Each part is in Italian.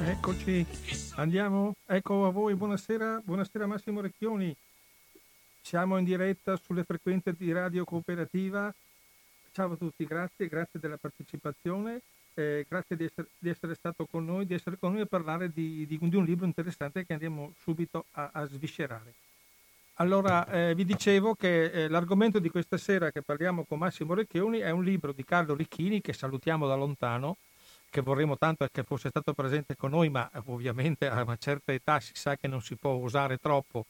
Eccoci, andiamo. Ecco a voi, buonasera, buonasera Massimo Recchioni. Siamo in diretta sulle frequenze di Radio Cooperativa. Ciao a tutti, grazie, grazie della partecipazione, eh, grazie di essere, di essere, stato con noi, di essere con noi a parlare di, di, di un libro interessante che andiamo subito a, a sviscerare. Allora, eh, vi dicevo che eh, l'argomento di questa sera che parliamo con Massimo Recchioni è un libro di Carlo Ricchini, che salutiamo da lontano, che vorremmo tanto che fosse stato presente con noi, ma ovviamente a una certa età si sa che non si può usare troppo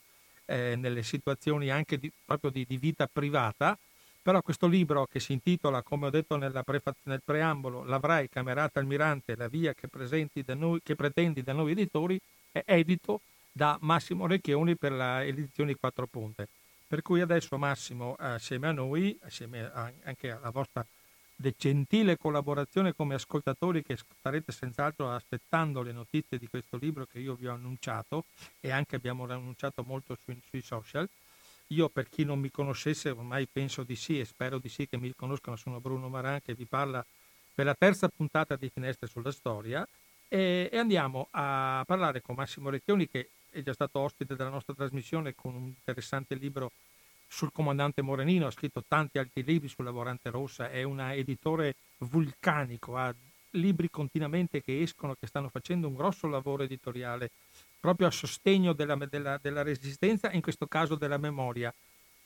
eh, nelle situazioni anche di, proprio di, di, vita privata. Però questo libro che si intitola, come ho detto prefa- nel preambolo, L'avrai camerata almirante, la via che, da noi, che pretendi da noi editori, è edito da Massimo Recchioni per le edizioni Quattro Punte. Per cui adesso Massimo, assieme a noi, assieme anche alla vostra gentile collaborazione come ascoltatori che starete senz'altro aspettando le notizie di questo libro che io vi ho annunciato e anche abbiamo annunciato molto sui, sui social. Io per chi non mi conoscesse ormai penso di sì e spero di sì che mi conoscano, sono Bruno Maran che vi parla per la terza puntata di Finestre sulla Storia e, e andiamo a parlare con Massimo Recchioni che è già stato ospite della nostra trasmissione con un interessante libro sul comandante Morenino, ha scritto tanti altri libri sulla Volante Rossa, è un editore vulcanico, ha libri continuamente che escono, che stanno facendo un grosso lavoro editoriale proprio a sostegno della, della, della resistenza, in questo caso della memoria.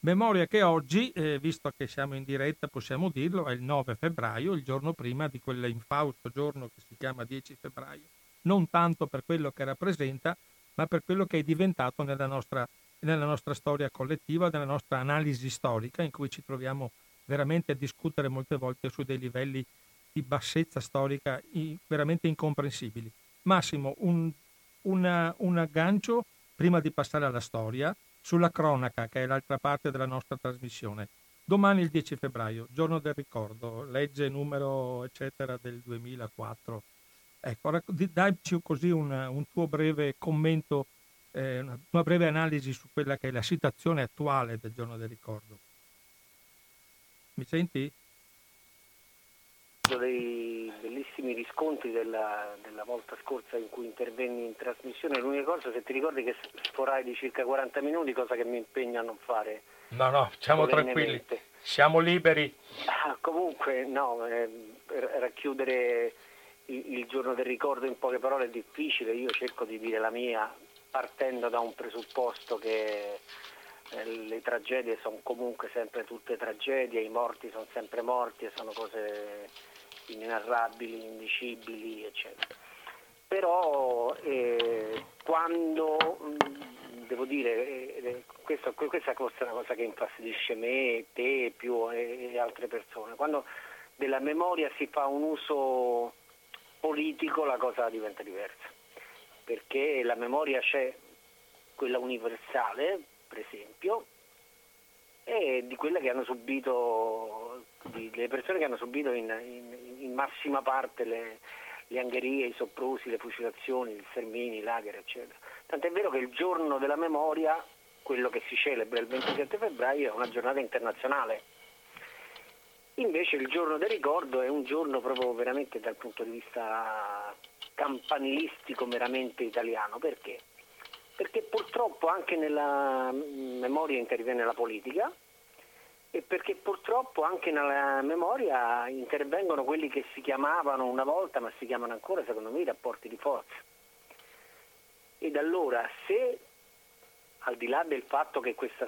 Memoria che oggi, eh, visto che siamo in diretta, possiamo dirlo, è il 9 febbraio, il giorno prima di quell'infausto giorno che si chiama 10 febbraio. Non tanto per quello che rappresenta, ma per quello che è diventato nella nostra nella nostra storia collettiva, nella nostra analisi storica, in cui ci troviamo veramente a discutere molte volte su dei livelli di bassezza storica veramente incomprensibili. Massimo, un, una, un aggancio prima di passare alla storia sulla cronaca, che è l'altra parte della nostra trasmissione. Domani il 10 febbraio, giorno del ricordo, legge numero eccetera del 2004. Ecco, dacci così un, un tuo breve commento eh, una, una breve analisi su quella che è la situazione attuale del giorno del ricordo. Mi senti? dei bellissimi riscontri della, della, volta scorsa in cui intervenni in trasmissione. L'unica cosa, se ti ricordi che sforai di circa 40 minuti, cosa che mi impegno a non fare. No, no, siamo tranquilli, siamo liberi. Ah, comunque, no, eh, racchiudere il, il, giorno del ricordo in poche parole è difficile, io cerco di dire la mia, partendo da un presupposto che eh, le tragedie sono comunque sempre tutte tragedie, i morti sono sempre morti e sono cose inenarrabili, indicibili, eccetera. Però eh, quando, mm, devo dire, eh, questo, questa è una cosa che infastidisce me, te più e, e altre persone, quando della memoria si fa un uso politico la cosa diventa diversa perché la memoria c'è, quella universale, per esempio, e di quelle che hanno subito, le persone che hanno subito in, in, in massima parte le, le angherie, i soprusi, le fucilazioni, il Sermini, i lager, eccetera. Tant'è vero che il giorno della memoria, quello che si celebra il 27 febbraio, è una giornata internazionale. Invece il giorno del ricordo è un giorno proprio veramente dal punto di vista campanilistico meramente italiano. Perché? Perché purtroppo anche nella memoria interviene la politica e perché purtroppo anche nella memoria intervengono quelli che si chiamavano una volta, ma si chiamano ancora secondo me i rapporti di forza. Ed allora se al di là del fatto che questa,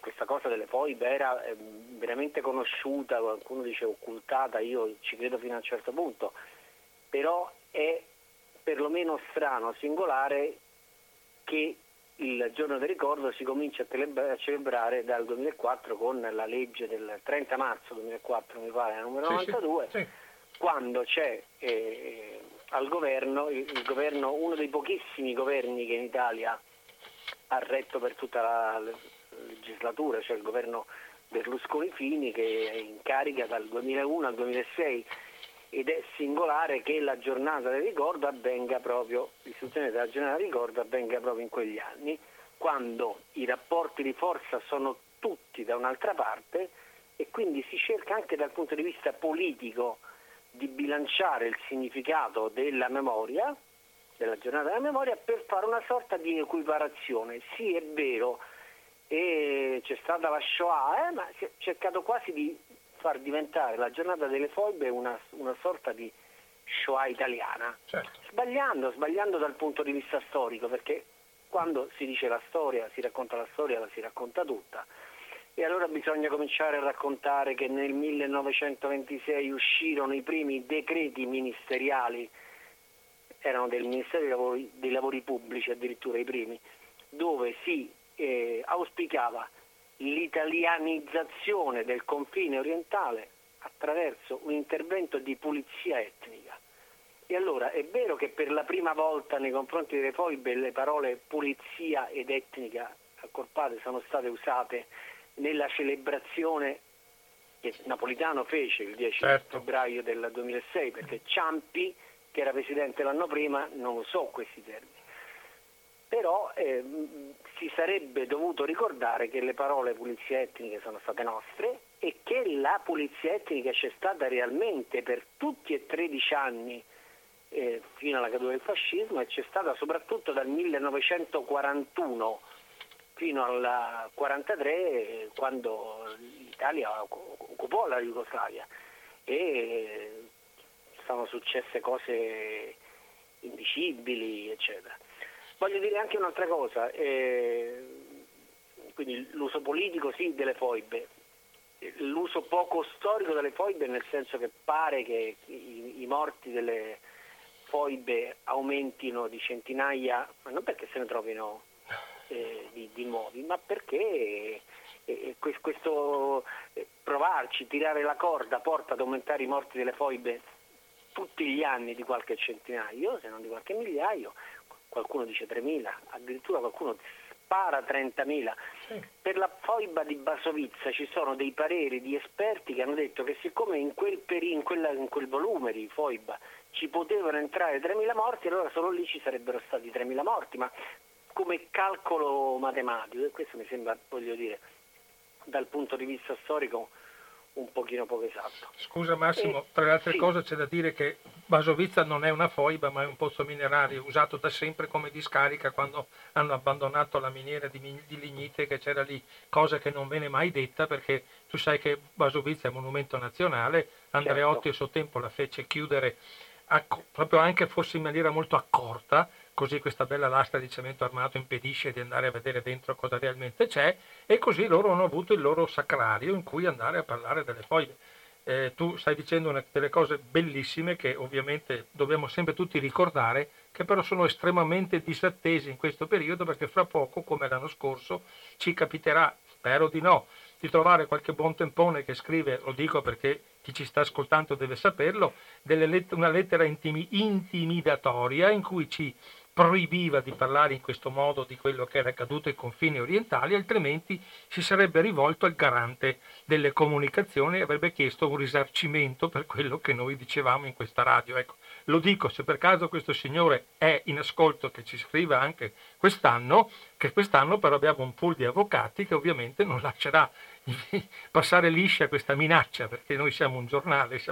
questa cosa delle foibe era eh, veramente conosciuta, qualcuno dice occultata, io ci credo fino a un certo punto, però è perlomeno strano, singolare, che il giorno del ricordo si comincia a, celebrare dal 2004 con la legge del 30 marzo 2004, mi pare, numero sì, 92, sì, quando c'è eh, al governo, il, il governo, uno dei pochissimi governi che in Italia ha retto per tutta la legislatura, cioè il governo Berlusconi-Fini che è in carica dal 2001 al 2006 ed è singolare che la giornata del ricordo avvenga proprio, l'istituzione della giornata del ricordo avvenga proprio in quegli anni, quando i rapporti di forza sono tutti da un'altra parte e quindi si cerca anche dal punto di vista politico di bilanciare il significato della memoria della giornata della memoria per fare una sorta di equiparazione. Sì, è vero, e c'è stata la Shoah, eh, ma si è cercato quasi di far diventare la giornata delle foibe una, una sorta di Shoah italiana. Certo. Sbagliando, sbagliando dal punto di vista storico, perché quando si dice la storia, si racconta la storia, la si racconta tutta. E allora bisogna cominciare a raccontare che nel 1926 uscirono i primi decreti ministeriali erano del Ministero dei Lavori, dei Lavori Pubblici, addirittura i primi, dove si eh, auspicava l'italianizzazione del confine orientale attraverso un intervento di pulizia etnica. E allora è vero che per la prima volta nei confronti delle foibe le parole pulizia ed etnica accorpate sono state usate nella celebrazione che Napolitano fece il 10 certo. febbraio del 2006 perché Ciampi che era presidente l'anno prima, non usò questi termini. Però eh, si sarebbe dovuto ricordare che le parole pulizia etnica sono state nostre e che la pulizia etnica c'è stata realmente per tutti e 13 anni eh, fino alla caduta del fascismo e c'è stata soprattutto dal 1941 fino al 1943 quando l'Italia occupò la Jugoslavia e sono successe cose indicibili, eccetera. Voglio dire anche un'altra cosa, eh, quindi l'uso politico sì delle foibe, l'uso poco storico delle foibe nel senso che pare che i, i morti delle foibe aumentino di centinaia, ma non perché se ne trovino eh, di, di, nuovi, ma perché eh, questo eh, provarci, tirare la corda porta ad aumentare i morti delle foibe tutti gli anni di qualche centinaio, se non di qualche migliaio, qualcuno dice 3.000, addirittura qualcuno spara 30.000. Sì. Per la foiba di Basovizza ci sono dei pareri di esperti che hanno detto che siccome in quel, peri, in quella, in quel volume di foiba ci potevano entrare 3.000 morti, allora solo lì ci sarebbero stati 3.000 morti, ma come calcolo matematico, e questo mi sembra, voglio dire, dal punto di vista storico un pochino poco esatto. Scusa Massimo, e, tra le altre sì. cose c'è da dire che Basovizza non è una foiba ma è un pozzo minerario usato da sempre come discarica quando hanno abbandonato la miniera di, di lignite che c'era lì, cosa che non viene mai detta perché tu sai che Basovizza è monumento nazionale, Andreotti certo. a suo tempo la fece chiudere proprio anche forse in maniera molto accorta così questa bella lastra di cemento armato impedisce di andare a vedere dentro cosa realmente c'è e così loro hanno avuto il loro sacrario in cui andare a parlare delle foglie. Eh, tu stai dicendo una, delle cose bellissime che ovviamente dobbiamo sempre tutti ricordare, che però sono estremamente disattesi in questo periodo perché fra poco, come l'anno scorso, ci capiterà, spero di no, di trovare qualche buon tempone che scrive, lo dico perché chi ci sta ascoltando deve saperlo, let- una lettera intimi- intimidatoria in cui ci proibiva di parlare in questo modo di quello che era accaduto ai confini orientali, altrimenti si sarebbe rivolto al garante delle comunicazioni e avrebbe chiesto un risarcimento per quello che noi dicevamo in questa radio. Ecco, lo dico se per caso questo signore è in ascolto che ci scriva anche quest'anno, che quest'anno però abbiamo un pool di avvocati che ovviamente non lascerà passare liscia questa minaccia, perché noi siamo un giornale,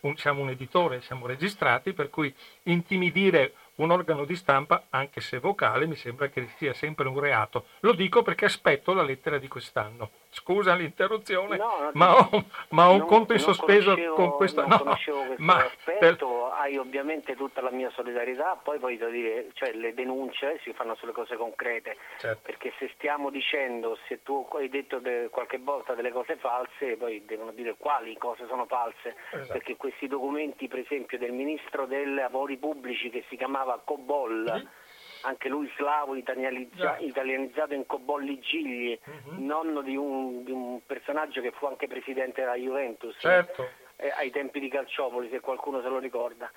un, siamo un editore, siamo registrati, per cui intimidire un organo di stampa, anche se vocale, mi sembra che sia sempre un reato. Lo dico perché aspetto la lettera di quest'anno. Scusa l'interruzione, no, ma, ho, ma ho un conto in sospeso con questo. Non no, conoscevo questo ma aspetto, per... hai ovviamente tutta la mia solidarietà, poi voglio dire, cioè, le denunce si fanno sulle cose concrete, certo. perché se stiamo dicendo, se tu hai detto de, qualche volta delle cose false, poi devono dire quali cose sono false, esatto. perché questi documenti, per esempio, del Ministro dei Lavori Pubblici che si chiamava Cobol, mm anche lui slavo italianizza- italianizzato in Cobolli Gigli, uh-huh. nonno di un, di un, personaggio che fu anche presidente della Juventus certo. eh, ai tempi di Calciopoli, se qualcuno se lo ricorda.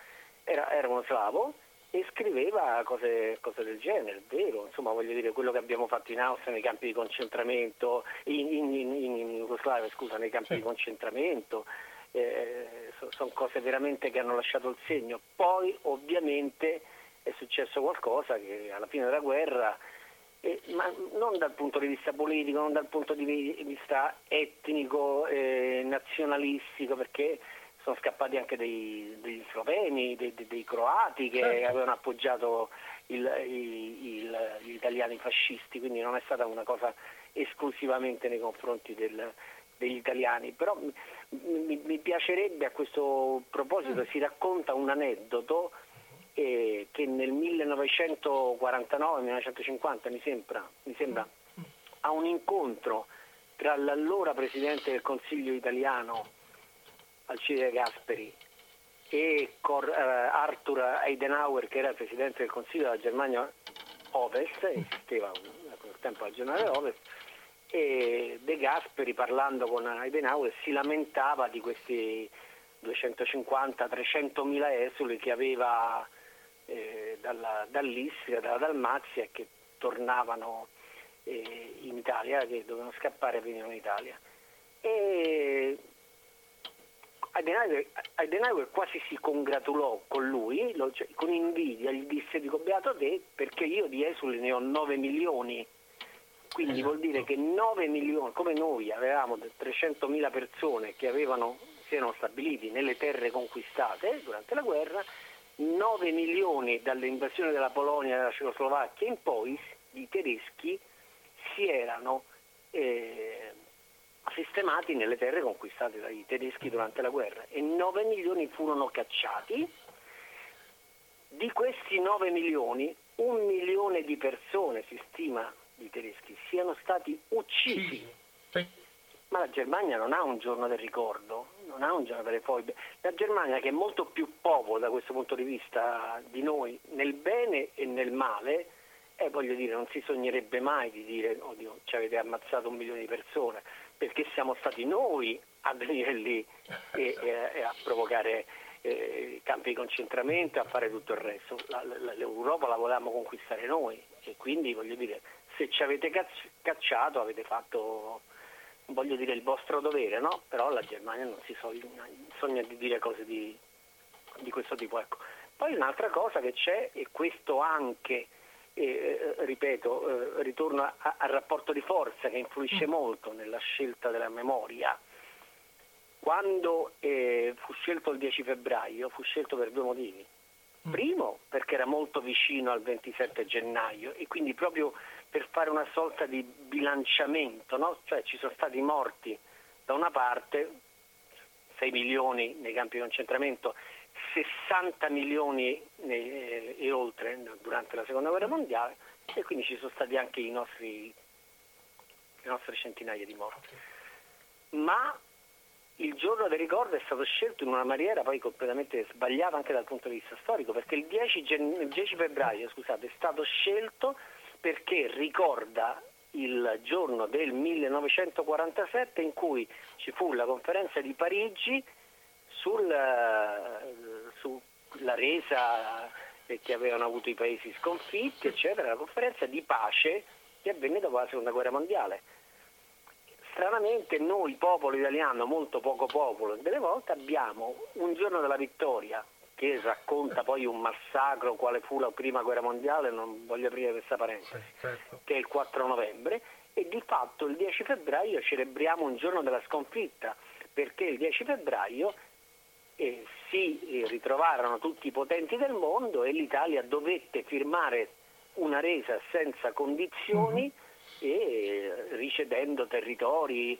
Era, era uno slavo e scriveva cose, cose, del genere, vero, insomma voglio dire quello che abbiamo fatto in Austria nei campi di concentramento, in, in, in, in Jugoslavia scusa, nei campi sì. di concentramento, eh, sono son cose veramente che hanno lasciato il segno. Poi ovviamente è successo qualcosa che alla fine della guerra, eh, ma non dal punto di vista politico, non dal punto di vista etnico, eh, nazionalistico, perché sono scappati anche dei, degli sloveni, dei, dei, dei croati che certo. avevano appoggiato il, il, il, gli italiani fascisti, quindi non è stata una cosa esclusivamente nei confronti del, degli italiani. Però mi, mi, piacerebbe a questo proposito, si racconta un aneddoto eh, che nel 1949-1950 mi sembra, mi sembra a un incontro tra l'allora Presidente del Consiglio italiano Alcide Gasperi e Cor, eh, Arthur Eidenhower che era il Presidente del Consiglio della Germania Ovest, esisteva a quel tempo la Germania Ovest, e De Gasperi parlando con Eidenhower si lamentava di questi 250-300 mila esuli che aveva eh, dalla, dall'Istria, dalla Dalmazia che tornavano eh, in Italia, che dovevano scappare e venivano in Italia. E Adenauer, quasi si congratulò con lui, lo, cioè, con invidia, gli disse dico beato te perché io di esuli ne ho 9 milioni, quindi esatto. vuol dire che 9 milioni, come noi avevamo 300.000 persone che avevano, si erano stabiliti nelle terre conquistate durante la guerra, 9 milioni dall'invasione della Polonia e della Cecoslovacchia in poi di tedeschi si erano eh, sistemati nelle terre conquistate dai tedeschi durante la guerra e 9 milioni furono cacciati. Di questi 9 milioni, un milione di persone, si stima, di tedeschi, siano stati uccisi. Sì. Ma la Germania non ha un giorno del ricordo, non ha un giorno delle foibe. La Germania, che è molto più popolo da questo punto di vista di noi, nel bene e nel male, eh, voglio dire, non si sognerebbe mai di dire, oddio, ci avete ammazzato un milione di persone, perché siamo stati noi a venire lì e, e, e a provocare eh, campi di concentramento e a fare tutto il resto. La, la, L'Europa la volevamo conquistare noi e quindi, voglio dire, se ci avete cacciato avete fatto, voglio dire, il vostro dovere, no? Però la Germania non si sogna, sogna di dire cose di, di questo tipo. Ecco. Poi un'altra cosa che c'è, e questo anche eh, ripeto, eh, ritorno a, al rapporto di forza che influisce mm. molto nella scelta della memoria. Quando eh, fu scelto il 10 febbraio fu scelto per due motivi. Mm. Primo perché era molto vicino al 27 gennaio e quindi proprio per fare una sorta di bilanciamento, no? cioè ci sono stati morti da una parte 6 milioni nei campi di concentramento 60 milioni e oltre durante la seconda guerra mondiale e quindi ci sono stati anche i nostri, le nostre centinaia di morti. Ma il giorno del ricordo è stato scelto in una maniera poi completamente sbagliata anche dal punto di vista storico, perché il 10, gen- il 10 febbraio scusate, è stato scelto perché ricorda il giorno del 1947 in cui ci fu la conferenza di Parigi sul, sulla resa che avevano avuto i paesi sconfitti, eccetera, la conferenza di pace che avvenne dopo la seconda guerra mondiale. Stranamente noi, popolo italiano, molto poco popolo, delle volte abbiamo un giorno della vittoria che racconta poi un massacro quale fu la prima guerra mondiale, non voglio aprire questa parentesi, certo. che è il 4 novembre, e di fatto il 10 febbraio celebriamo un giorno della sconfitta, perché il 10 febbraio eh, si eh, ritrovarono tutti i potenti del mondo e l'Italia dovette firmare una resa senza condizioni uh-huh. e ricedendo territori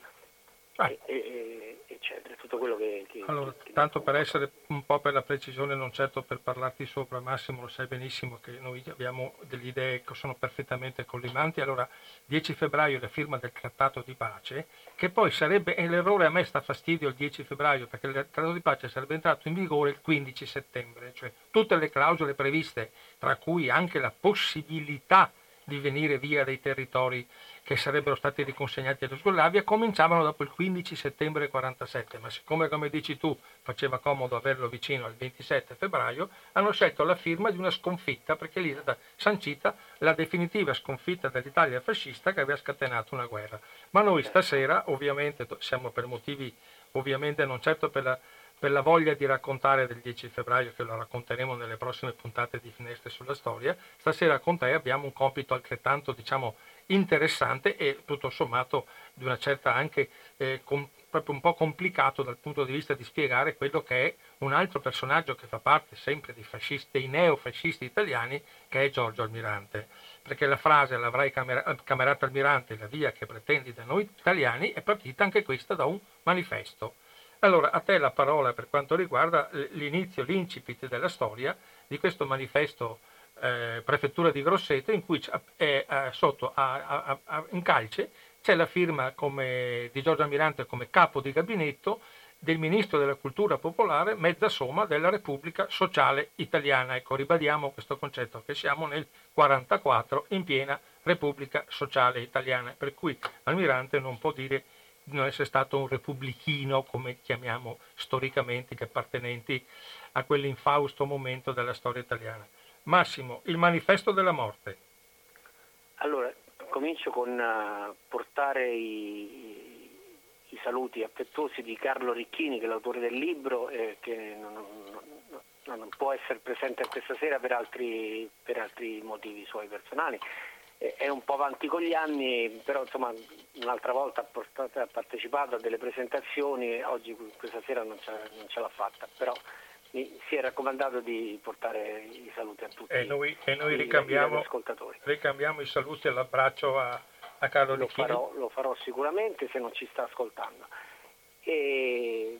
Ah. E, e, eccetera, tutto quello che... che allora, che, tanto per essere un po' per la precisione, non certo per parlarti sopra, Massimo, lo sai benissimo che noi abbiamo delle idee che sono perfettamente collimanti. Allora, 10 febbraio la firma del trattato di pace, che poi sarebbe, e l'errore a me sta fastidio il 10 febbraio, perché il trattato di pace sarebbe entrato in vigore il 15 settembre, cioè tutte le clausole previste, tra cui anche la possibilità di venire via dai territori che sarebbero stati riconsegnati alla Jugoslavia cominciavano dopo il 15 settembre 1947, ma siccome come dici tu faceva comodo averlo vicino al 27 febbraio, hanno scelto la firma di una sconfitta perché lì è stata sancita la definitiva sconfitta dell'Italia fascista che aveva scatenato una guerra. Ma noi stasera ovviamente siamo per motivi, ovviamente non certo per la per la voglia di raccontare del 10 febbraio, che lo racconteremo nelle prossime puntate di Finestre sulla Storia, stasera con te abbiamo un compito altrettanto, diciamo, interessante e tutto sommato di una certa anche eh, com- proprio un po' complicato dal punto di vista di spiegare quello che è un altro personaggio che fa parte sempre dei, fascisti, dei neofascisti italiani, che è Giorgio Almirante. Perché la frase l'avrai camerato Almirante, la via che pretendi da noi italiani, è partita anche questa da un manifesto. Allora, a te la parola per quanto riguarda l'inizio, l'incipit della storia di questo manifesto eh, Prefettura di Grosseto, in cui è, è sotto a, a, a, in calce c'è la firma come, di Giorgio Almirante come capo di gabinetto del Ministro della Cultura Popolare, mezza somma della Repubblica Sociale Italiana. Ecco, ribadiamo questo concetto, che siamo nel 1944 in piena Repubblica Sociale Italiana, per cui Almirante non può dire di non essere stato un repubblichino, come chiamiamo storicamente gli appartenenti a quell'infausto momento della storia italiana. Massimo, il manifesto della morte. Allora, comincio con uh, portare i, i, saluti affettuosi di Carlo Ricchini, che è l'autore del libro, eh, che non, non, non, può essere presente questa sera per altri, per altri motivi suoi personali. è un po' avanti con gli anni, però insomma un'altra volta ha partecipato a delle presentazioni, oggi questa sera non ce, non ce l'ha fatta, però si è raccomandato di portare i saluti a tutti e noi, e noi ricambiamo, ascoltatori. ricambiamo i saluti e l'abbraccio a, a Carlo lo farò, lo farò, sicuramente se non ci sta ascoltando. E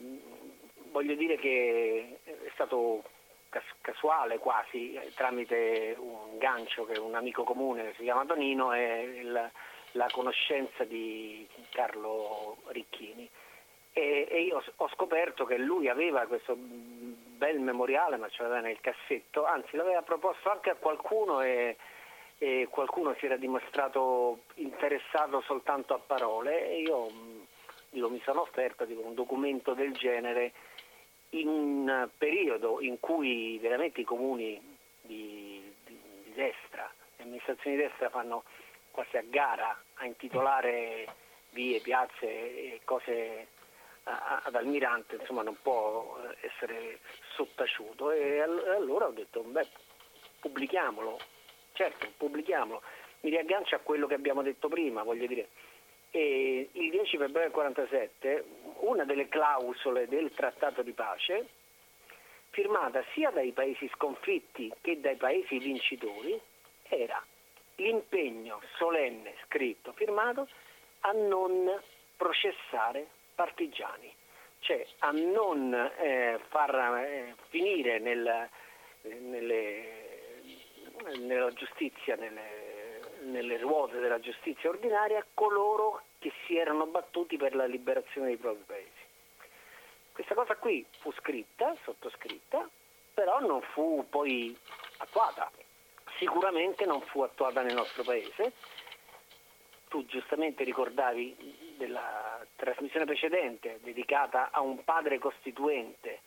voglio dire che è stato casuale quasi, tramite un gancio che un amico comune che si chiama Tonino e il, la conoscenza di Carlo Ricchini. E, e, io ho scoperto che lui aveva questo bel memoriale, ma ce l'aveva nel cassetto, anzi l'aveva proposto anche a qualcuno e, e qualcuno si era dimostrato interessato soltanto a parole e io dico, mi sono offerto dico, un documento del genere in un periodo in cui veramente i comuni di, di, di destra, le amministrazioni di destra fanno quasi a gara a intitolare vie, piazze e cose ad Almirante insomma, non può eh, essere sottaciuto. E allora ho detto beh pubblichiamolo, certo pubblichiamolo, mi riaggancio a quello che abbiamo detto prima, voglio dire. E il 10 febbraio del 1947 una delle clausole del trattato di pace, firmata sia dai paesi sconfitti che dai paesi vincitori, era l'impegno solenne scritto, firmato, a non processare partigiani, cioè a non eh, far eh, finire nel, nelle, nella giustizia, nelle, nelle ruote della giustizia ordinaria coloro che si erano battuti per la liberazione dei propri paesi. Questa cosa qui fu scritta, sottoscritta, però non fu poi attuata. Sicuramente non fu attuata nel nostro paese. Tu giustamente ricordavi della trasmissione precedente dedicata a un padre costituente,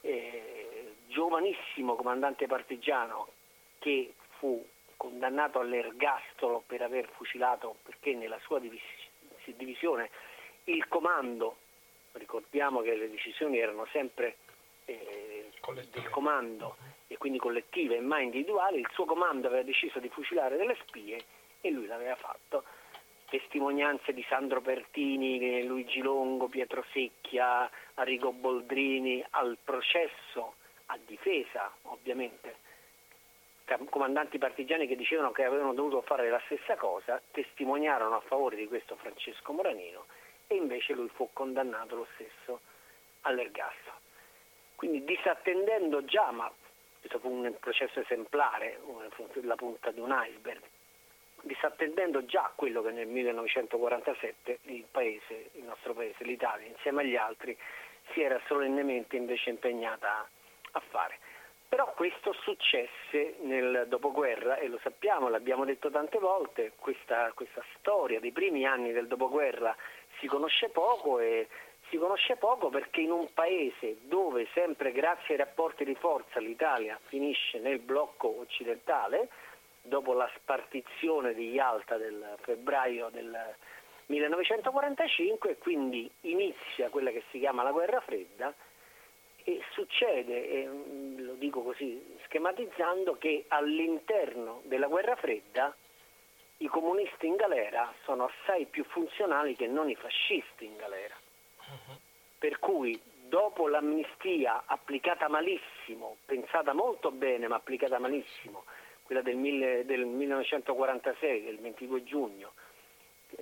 eh, giovanissimo comandante partigiano che fu condannato all'ergastolo per aver fucilato, perché nella sua divis- divisione il comando, ricordiamo che le decisioni erano sempre eh, del comando e quindi collettive e mai individuali, il suo comando aveva deciso di fucilare delle spie e lui l'aveva fatto testimonianze di Sandro Pertini, Luigi Longo, Pietro Secchia, Arrigo Boldrini al processo a difesa ovviamente comandanti partigiani che dicevano che avevano dovuto fare la stessa cosa testimoniarono a favore di questo Francesco Moranino e invece lui fu condannato lo stesso all'ergastolo. Quindi disattendendo già, ma questo fu un processo esemplare, la punta di un iceberg, disattendendo già quello che nel 1947 il, paese, il nostro paese, l'Italia, insieme agli altri, si era solennemente invece impegnata a fare. Però questo successe nel dopoguerra e lo sappiamo, l'abbiamo detto tante volte, questa, questa storia dei primi anni del dopoguerra si conosce poco e si conosce poco perché in un paese dove sempre grazie ai rapporti di forza l'Italia finisce nel blocco occidentale, dopo la spartizione di Yalta del febbraio del 1945 e quindi inizia quella che si chiama la guerra fredda e succede, e mm, lo dico così schematizzando, che all'interno della guerra fredda i comunisti in galera sono assai più funzionali che non i fascisti in galera. Uh-huh. Per cui dopo l'amnistia applicata malissimo, pensata molto bene ma applicata malissimo, quella del, mille, del 1946, del 22 giugno,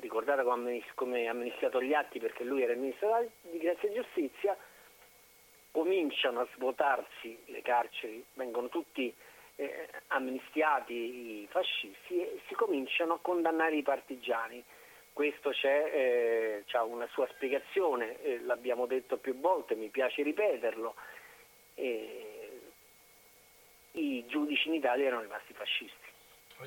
ricordata come, come amnistiato gli atti perché lui era il ministro di Grazia e Giustizia, cominciano a svuotarsi le carceri, vengono tutti eh, amnistiati i fascisti e si cominciano a condannare i partigiani. Questo c'è, eh, ha una sua spiegazione, eh, l'abbiamo detto più volte, mi piace ripeterlo. I giudici in Italia erano rimasti fascisti. Oh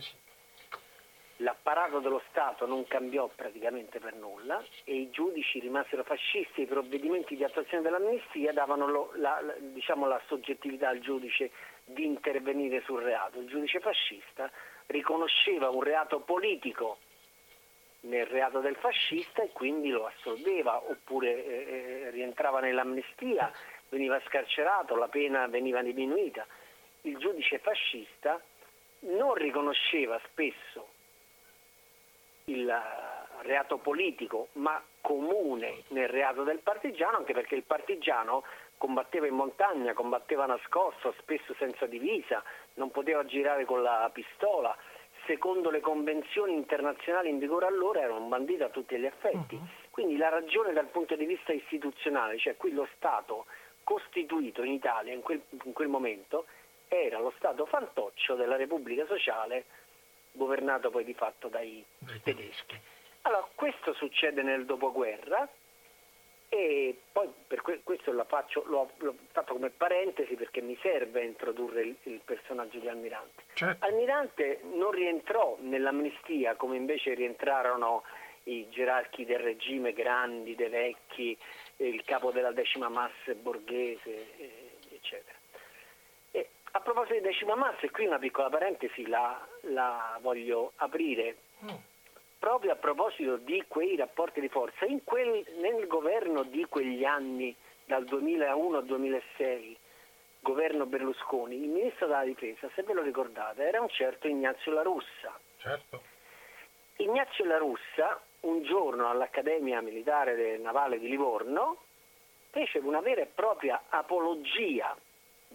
L'apparato dello Stato non cambiò praticamente per nulla e i giudici rimasero fascisti e i provvedimenti di attuazione dell'amnistia davano lo, la, la, diciamo, la soggettività al giudice di intervenire sul reato. Il giudice fascista riconosceva un reato politico nel reato del fascista e quindi lo assolveva oppure eh, eh rientrava nell'amnistia, veniva scarcerato, la pena veniva diminuita. Il giudice fascista non riconosceva spesso il reato politico ma comune nel reato del partigiano, anche perché il partigiano combatteva in montagna, combatteva nascosto, spesso senza divisa, non poteva girare con la pistola. Secondo le convenzioni internazionali in vigore allora era un bandito a tutti gli effetti. Uh-huh. Quindi la ragione dal punto di vista istituzionale, cioè qui lo Stato costituito in Italia in quel, in quel momento, era lo Stato fantoccio della Repubblica Sociale governato poi di fatto dai tedeschi. Allora, questo succede nel dopoguerra e poi per questo faccio, l'ho, l'ho, fatto come parentesi perché mi serve introdurre il, il personaggio di Almirante. Certo. Almirante non rientrò nell'amnistia come invece rientrarono i gerarchi del regime grandi, dei vecchi, il capo della decima massa borghese, eccetera. A proposito di decima massa, e qui una piccola parentesi la, la voglio aprire. Mm. Proprio a proposito di quei rapporti di forza, quel, nel governo di quegli anni, dal 2001 al 2006, governo Berlusconi, il ministro della difesa, se ve lo ricordate, era un certo Ignazio La Russa. Certo. Ignazio La Russa, un giorno all'Accademia Militare Navale di Livorno, fece una vera e propria apologia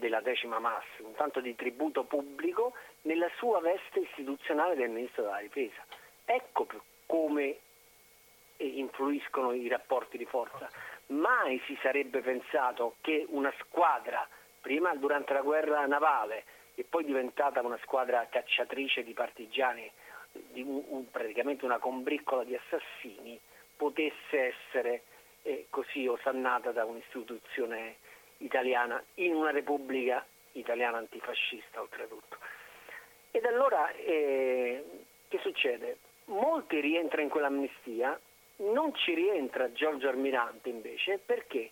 della decima massa, un tanto di tributo pubblico nella sua veste istituzionale del Ministro della Difesa. Ecco come eh, influiscono i rapporti di forza. Mai si sarebbe pensato che una squadra, prima durante la guerra navale e poi diventata una squadra cacciatrice di partigiani, di un, un, praticamente una combriccola di assassini, potesse essere eh, così osannata da un'istituzione italiana in una repubblica italiana antifascista oltretutto. Ed allora eh, che succede? Molti rientrano in quell'amnistia, non ci rientra Giorgio Almirante invece perché?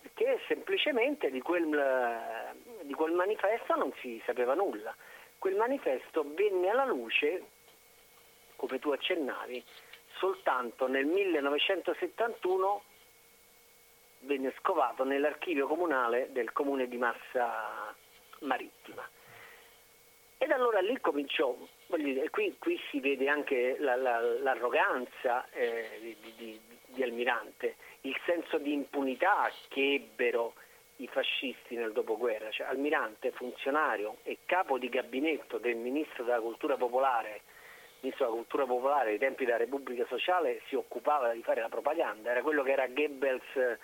Perché semplicemente di quel, di quel manifesto non si sapeva nulla. Quel manifesto venne alla luce, come tu accennavi, soltanto nel 1971 venne scovato nell'archivio comunale del comune di Massa Marittima. Ed allora lì cominciò, dire, qui, qui, si vede anche la, la, l'arroganza eh, di, di, di, Almirante, il senso di impunità che ebbero i fascisti nel dopoguerra. Cioè, Almirante, funzionario e capo di gabinetto del ministro della cultura popolare, ministro della cultura popolare ai tempi della Repubblica Sociale, si occupava di fare la propaganda, era quello che era Goebbels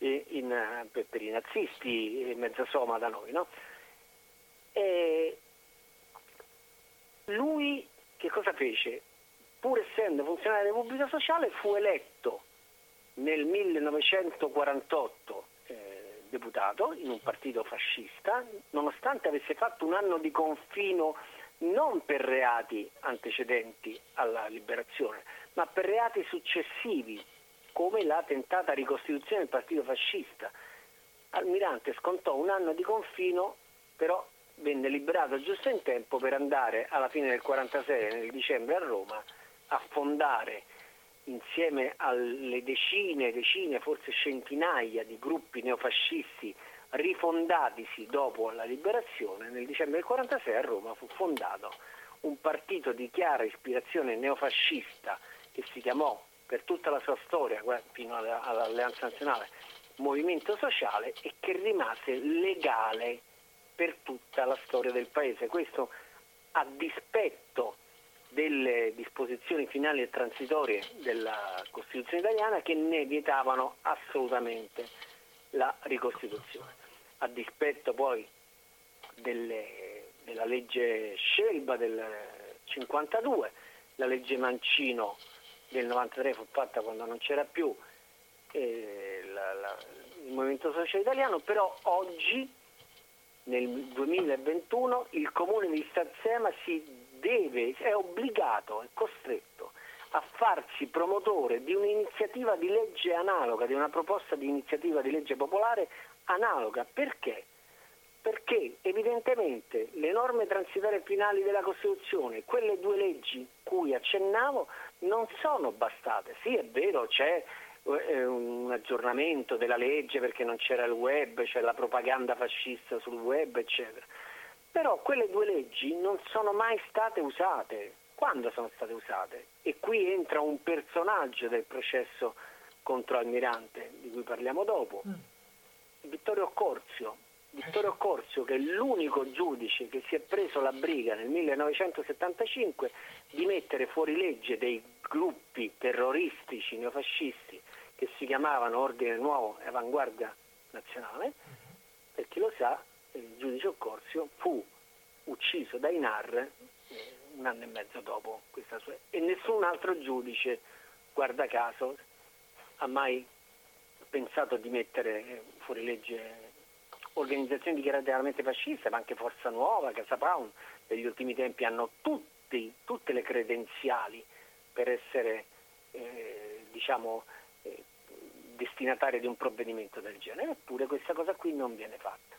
in, per, per, i nazisti mezza soma da noi. No? lui che cosa fece? Pur essendo funzionario della Repubblica Sociale fu eletto nel 1948 eh, deputato in un partito fascista, nonostante avesse fatto un anno di confino non per reati antecedenti alla liberazione, ma per reati successivi come la tentata ricostituzione del partito fascista. Almirante scontò un anno di confino, però venne liberato giusto in tempo per andare alla fine del 1946, nel dicembre, a Roma, a fondare insieme alle decine, decine, forse centinaia di gruppi neofascisti rifondatisi dopo la liberazione, nel dicembre del 1946 a Roma fu fondato un partito di chiara ispirazione neofascista che si chiamò per tutta la sua storia, fino all'Alleanza Nazionale, movimento sociale e che rimase legale per tutta la storia del Paese. Questo a dispetto delle disposizioni finali e transitorie della Costituzione italiana che ne vietavano assolutamente la ricostituzione. A dispetto poi delle, della legge Scelba del 52, la legge Mancino del 93 fu fatta quando non c'era più eh, la, la, il Movimento Sociale Italiano, però oggi nel 2021 il comune di Stazzema si deve, è obbligato, è costretto a farsi promotore di un'iniziativa di legge analoga, di una proposta di iniziativa di legge popolare analoga. Perché? Perché evidentemente le norme transitorie finali della Costituzione, quelle due leggi cui accennavo, non sono bastate. Sì, è vero, c'è eh, un aggiornamento della legge perché non c'era il web, c'è la propaganda fascista sul web, eccetera. Però quelle due leggi non sono mai state usate. Quando sono state usate? E qui entra un personaggio del processo contro Almirante, di cui parliamo dopo, mm. Vittorio Corzio. Vittorio Corzio, che è l'unico giudice che si è preso la briga nel 1975 di mettere fuori legge dei gruppi terroristici neofascisti che si chiamavano Ordine Nuovo e Avanguardia Nazionale, per chi lo sa, il giudice Occorsio fu ucciso dai NAR un anno e mezzo dopo questa sua e nessun altro giudice, guarda caso, ha mai pensato di mettere fuori legge organizzazioni dichiarate chiaramente fasciste, ma anche Forza Nuova, Casa Pound, negli ultimi tempi hanno tutti, tutte le credenziali per essere eh, diciamo, eh, destinatarie di un provvedimento del genere, eppure questa cosa qui non viene fatta.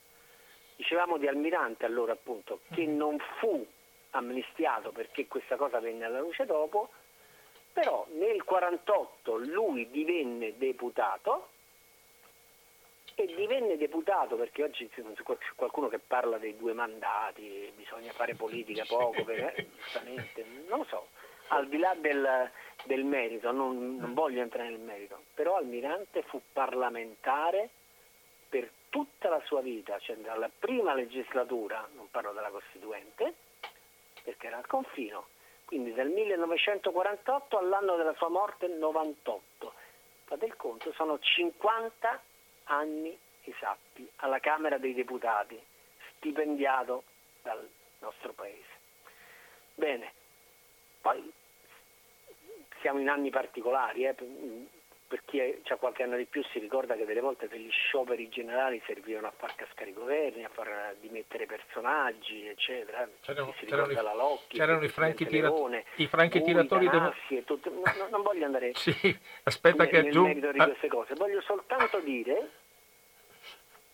Dicevamo di Almirante allora appunto che mm-hmm. non fu amnistiato perché questa cosa venne alla luce dopo, però nel 1948 lui divenne deputato e divenne deputato perché oggi c'è qualcuno che parla dei due mandati, bisogna fare politica poco, perché, giustamente, non lo so, al di là del, del merito, non, non, voglio entrare nel merito, però Almirante fu parlamentare per tutta la sua vita, cioè dalla prima legislatura, non parlo della Costituente, perché era al confino, quindi dal 1948 all'anno della sua morte 98. Fate il conto, sono 50 anni esatti alla Camera dei Deputati, stipendiato dal nostro Paese. Bene, poi siamo in anni particolari, eh, per chi ha qualche anno di più si ricorda che delle volte per gli scioperi generali servivano a far cascare i governi, a far dimettere personaggi, eccetera. C'erano, c'erano, i, Locchi, c'erano i, franchi, tira, i franchi tiratori del... Tutto, no, non voglio andare sì, aspetta nel, che aggiung... nel merito di queste cose, voglio soltanto dire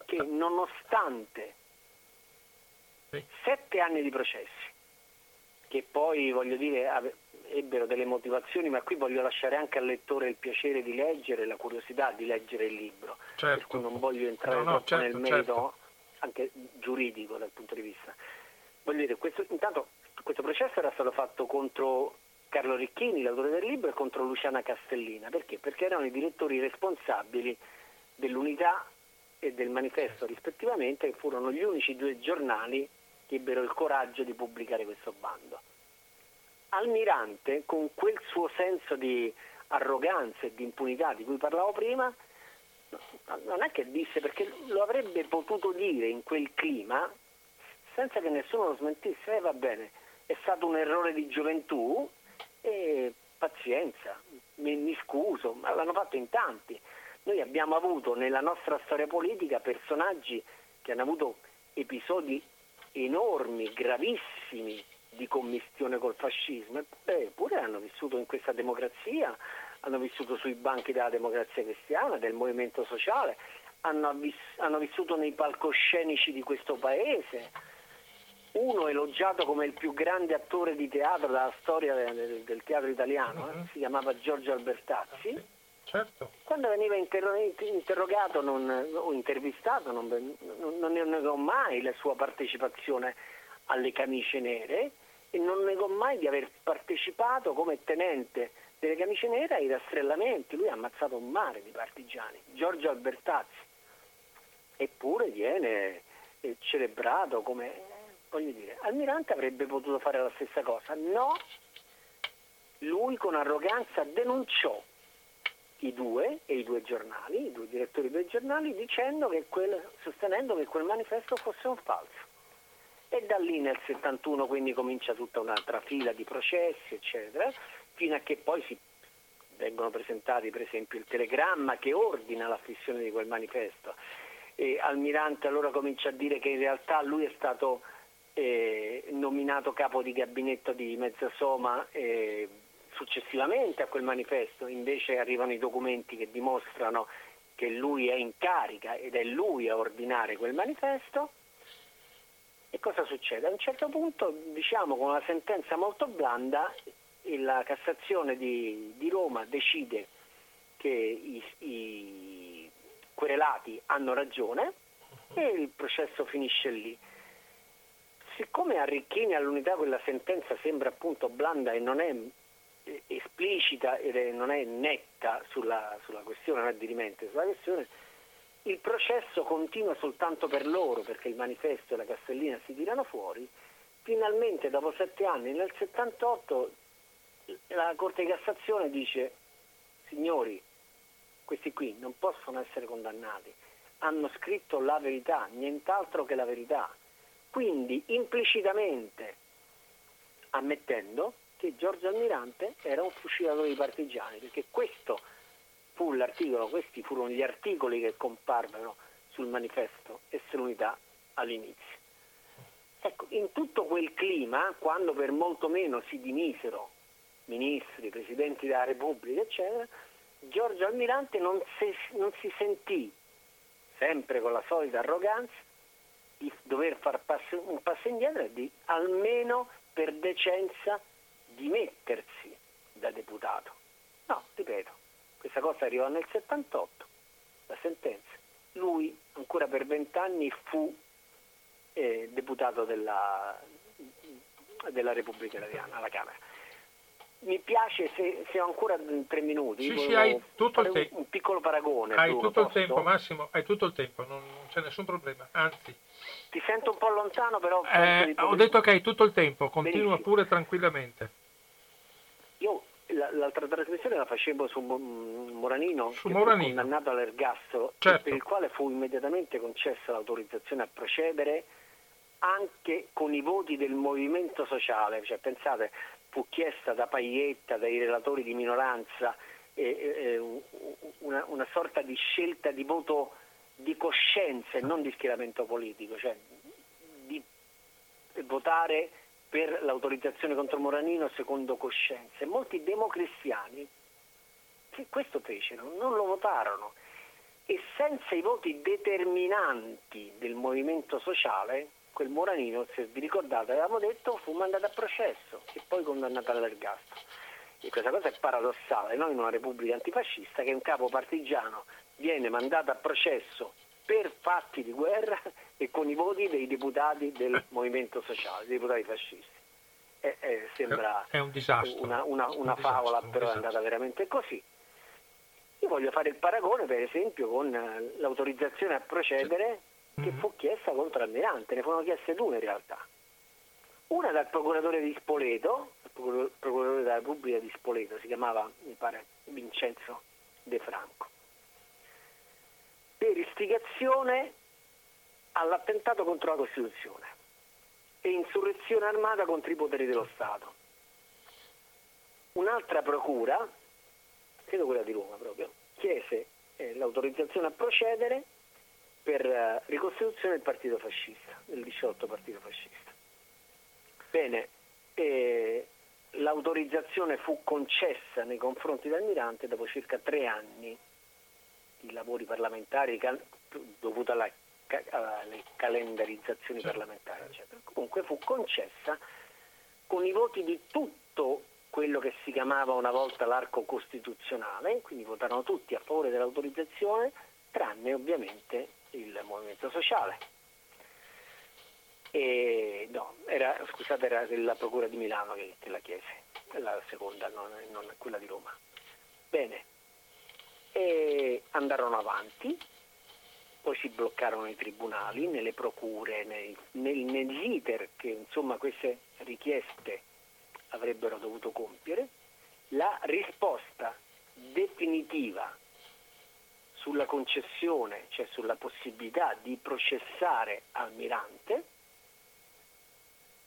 che nonostante sette anni di processi, che poi voglio dire ebbero delle motivazioni, ma qui voglio lasciare anche al lettore il piacere di leggere, la curiosità di leggere il libro, certo. per cui non voglio entrare no, no, certo, nel merito certo. anche giuridico dal punto di vista. Voglio dire, questo, intanto questo processo era stato fatto contro Carlo Ricchini, l'autore del libro, e contro Luciana Castellina. Perché? Perché erano i direttori responsabili dell'unità e del manifesto rispettivamente, che furono gli unici due giornali che ebbero il coraggio di pubblicare questo bando. Almirante, con quel suo senso di arroganza e di impunità di cui parlavo prima, non è che disse perché lo avrebbe potuto dire in quel clima senza che nessuno lo smentisse, eh, va bene, è stato un errore di gioventù e pazienza, mi, mi scuso, ma l'hanno fatto in tanti. Noi abbiamo avuto nella nostra storia politica personaggi che hanno avuto episodi enormi, gravissimi, di commistione col fascismo, eppure hanno vissuto in questa democrazia, hanno vissuto sui banchi della democrazia cristiana, del movimento sociale, hanno, viss- hanno vissuto nei palcoscenici di questo paese. Uno elogiato come il più grande attore di teatro della storia del, del teatro italiano, eh? si chiamava Giorgio Albertazzi. Certo. Quando veniva interro- interrogato non, o intervistato non, non, non negò mai la sua partecipazione alle camicie nere e non negò mai di aver partecipato come tenente delle camicie nere ai rastrellamenti, lui ha ammazzato un mare di partigiani, Giorgio Albertazzi, eppure viene eh, celebrato come, voglio dire, Almirante avrebbe potuto fare la stessa cosa, no, lui con arroganza denunciò i due e i due giornali, i due direttori dei giornali, dicendo che quel, sostenendo che quel manifesto fosse un falso. E da lì nel 71 quindi comincia tutta un'altra fila di processi, eccetera, fino a che poi si vengono presentati per esempio il telegramma che ordina la fissione di quel manifesto. E Almirante allora comincia a dire che in realtà lui è stato eh, nominato capo di gabinetto di Mezzasoma eh, successivamente a quel manifesto, invece arrivano i documenti che dimostrano che lui è in carica ed è lui a ordinare quel manifesto. E cosa succede? A un certo punto, diciamo con una sentenza molto blanda, la Cassazione di, di Roma decide che i, i querelati hanno ragione e il processo finisce lì. Siccome a Ricchini all'unità quella sentenza sembra appunto blanda e non è esplicita e non è netta sulla, sulla questione, non è dirimente sulla questione, il processo continua soltanto per loro perché il manifesto e la Castellina si tirano fuori. Finalmente dopo sette anni, nel 78, la Corte di Cassazione dice signori, questi qui non possono essere condannati, hanno scritto la verità, nient'altro che la verità. Quindi implicitamente ammettendo che Giorgio Almirante era un fucilatore di partigiani, perché questo fu l'articolo, questi furono gli articoli che comparvero sul manifesto Essere Unità all'inizio. Ecco, in tutto quel clima, quando per molto meno si dimisero ministri, presidenti della Repubblica, eccetera, Giorgio Almirante non si, non si sentì, sempre con la solita arroganza, di dover fare un passo indietro e di almeno per decenza dimettersi da deputato. No, ripeto, questa cosa arrivò nel 78, la sentenza. Lui ancora per vent'anni fu eh, deputato della, della Repubblica Italiana alla Camera. Mi piace se, se ho ancora tre minuti. Sì, sì, hai tutto il tempo. Un piccolo paragone. Hai tutto posto? il tempo, Massimo, hai tutto il tempo, non, non c'è nessun problema, anzi. Ti sento un po' lontano, però. Eh, ho detto che hai tutto il tempo, continua Benissimo. pure tranquillamente. Io l'altra trasmissione la facevo su Moranino, su Moranino. condannato all'ergastolo, certo. per il quale fu immediatamente concessa l'autorizzazione a procedere anche con i voti del movimento sociale. Cioè, pensate, fu chiesta da Paietta, dai relatori di minoranza, eh, eh, una, una, sorta di scelta di voto di coscienza e non di schieramento politico, cioè di votare per l'autorizzazione contro Moranino secondo coscienza. E molti democristiani che questo fecero, non lo votarono e senza i voti determinanti del movimento sociale, quel Moranino, se vi ricordate, avevamo detto, fu mandato a processo e poi condannato all'ergastolo. E questa cosa è paradossale, no? in una repubblica antifascista che un capo partigiano viene mandato a processo per fatti di guerra e con i voti dei deputati del movimento sociale, dei deputati fascisti. Eh, eh, sembra è un disastro. una, una, una un favola, disastro, però è andata veramente così. Io voglio fare il paragone, per esempio, con eh, l'autorizzazione a procedere sì. che mm-hmm. fu chiesta contro Almirante, ne furono chieste due in realtà. Una dal procuratore di Spoleto, il procuratore della Repubblica di Spoleto, si chiamava, mi pare, Vincenzo De Franco per istigazione all'attentato contro la Costituzione e insurrezione armata contro i poteri dello Stato. Un'altra procura, credo quella di Roma proprio, chiese eh, l'autorizzazione a procedere per eh, ricostituzione del partito fascista, del 18 partito fascista. Bene, eh, l'autorizzazione fu concessa nei confronti dell'Almirante dopo circa tre anni i lavori parlamentari dovuto alla, alle calendarizzazioni parlamentari, eccetera. Comunque fu concessa con i voti di tutto quello che si chiamava una volta l'arco costituzionale, quindi votarono tutti a favore dell'autorizzazione, tranne ovviamente il Movimento Sociale. E, no, era, scusate, era la Procura di Milano che, che la chiese, la seconda, non, non quella di Roma. Bene, e andarono avanti, poi si bloccarono i tribunali, nelle procure, nei, nel, negli iter che insomma queste richieste avrebbero dovuto compiere, la risposta definitiva sulla concessione, cioè sulla possibilità di processare Almirante,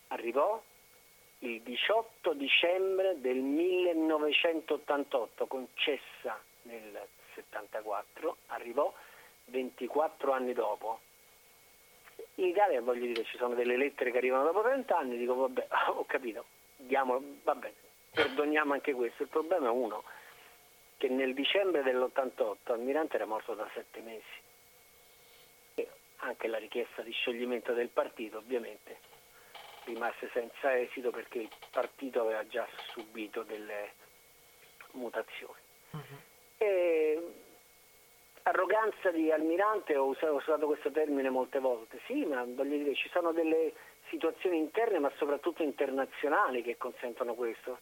arrivò il 18 dicembre del 1988, concessa nel 74, arrivò 24 anni dopo. In Italia voglio dire ci sono delle lettere che arrivano dopo 30 anni, dico vabbè, ho capito, diamo, vabbè, perdoniamo anche questo. Il problema è uno, che nel dicembre dell'88 Almirante era morto da sette mesi. E anche la richiesta di scioglimento del partito ovviamente rimase senza esito perché il partito aveva già subito delle mutazioni. Uh-huh. E, arroganza di Almirante, ho usato, ho usato questo termine molte volte, sì, ma voglio dire, ci sono delle situazioni interne ma soprattutto internazionali che consentono questo.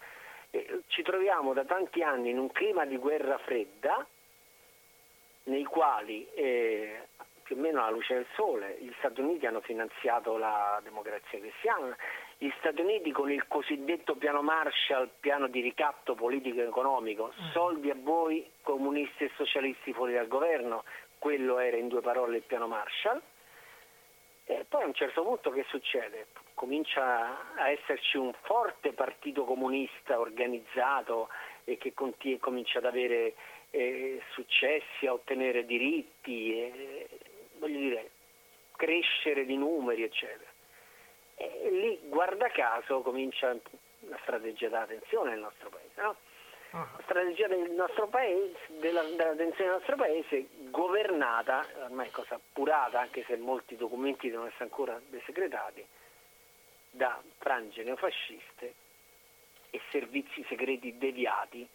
Eh, ci troviamo da tanti anni in un clima di guerra fredda nei quali eh, più o meno alla luce del sole gli Stati Uniti hanno finanziato la democrazia cristiana, gli Stati Uniti con il cosiddetto piano Marshall, piano di ricatto politico e economico, mm. soldi a voi comunisti e socialisti fuori dal governo, quello era in due parole il piano Marshall. E poi a un certo punto che succede? comincia a esserci un forte partito comunista organizzato e che conti- comincia ad avere eh, successi, a ottenere diritti, eh, voglio dire, crescere di numeri, eccetera. E lì, guarda caso, comincia la strategia della tensione nel nostro paese, no? Ah. La strategia del nostro paese, della, della tensione del nostro paese, governata, ormai cosa appurata, anche se molti documenti devono essere ancora desecretati, da frange neofasciste e servizi segreti deviati.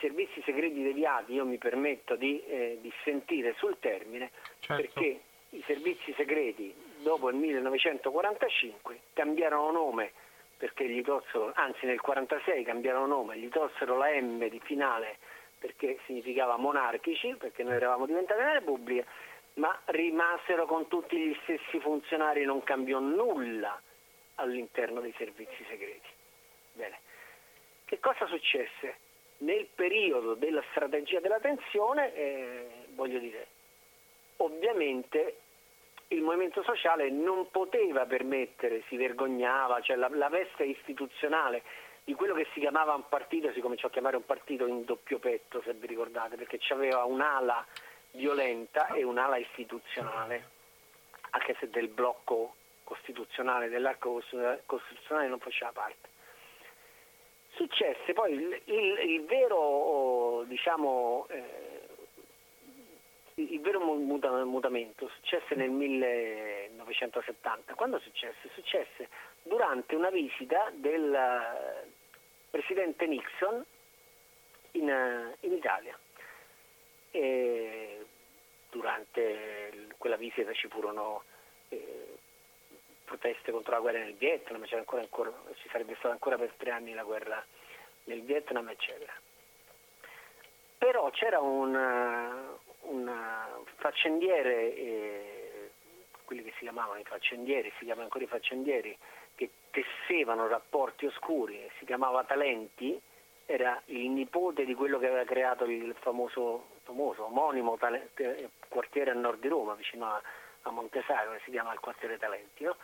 Servizi segreti deviati io mi permetto di, eh, di sentire sul termine certo. perché i servizi segreti dopo il 1945 cambiarono nome perché gli tolsero, anzi nel 1946 cambiarono nome, gli tolsero la M di finale perché significava monarchici, perché noi eravamo diventati una repubblica, ma rimasero con tutti gli stessi funzionari, non cambiò nulla all'interno dei servizi segreti. Bene. Che cosa successe? Nel periodo della strategia della tensione, eh, voglio dire, ovviamente il movimento sociale non poteva permettere, si vergognava, cioè la, la veste istituzionale di quello che si chiamava un partito, si cominciò a chiamare un partito in doppio petto, se vi ricordate, perché c'aveva un'ala violenta e un'ala istituzionale, anche se del blocco costituzionale, dell'arco costituzionale non faceva parte. Successe poi il, il, il vero, diciamo, eh, il vero mutamento successe nel 1970. Quando successe? Successe durante una visita del presidente Nixon in, in Italia. E durante quella visita ci furono eh, proteste contro la guerra nel Vietnam, ancora, ancora, ci sarebbe stata ancora per tre anni la guerra nel Vietnam, eccetera. Però c'era un, un faccendiere, eh, quelli che si chiamavano i faccendieri, si chiamano ancora i faccendieri, che tessevano rapporti oscuri, si chiamava Talenti, era il nipote di quello che aveva creato il famoso, famoso omonimo quartiere a nord di Roma, vicino a, a che si chiama il quartiere Talenti. No?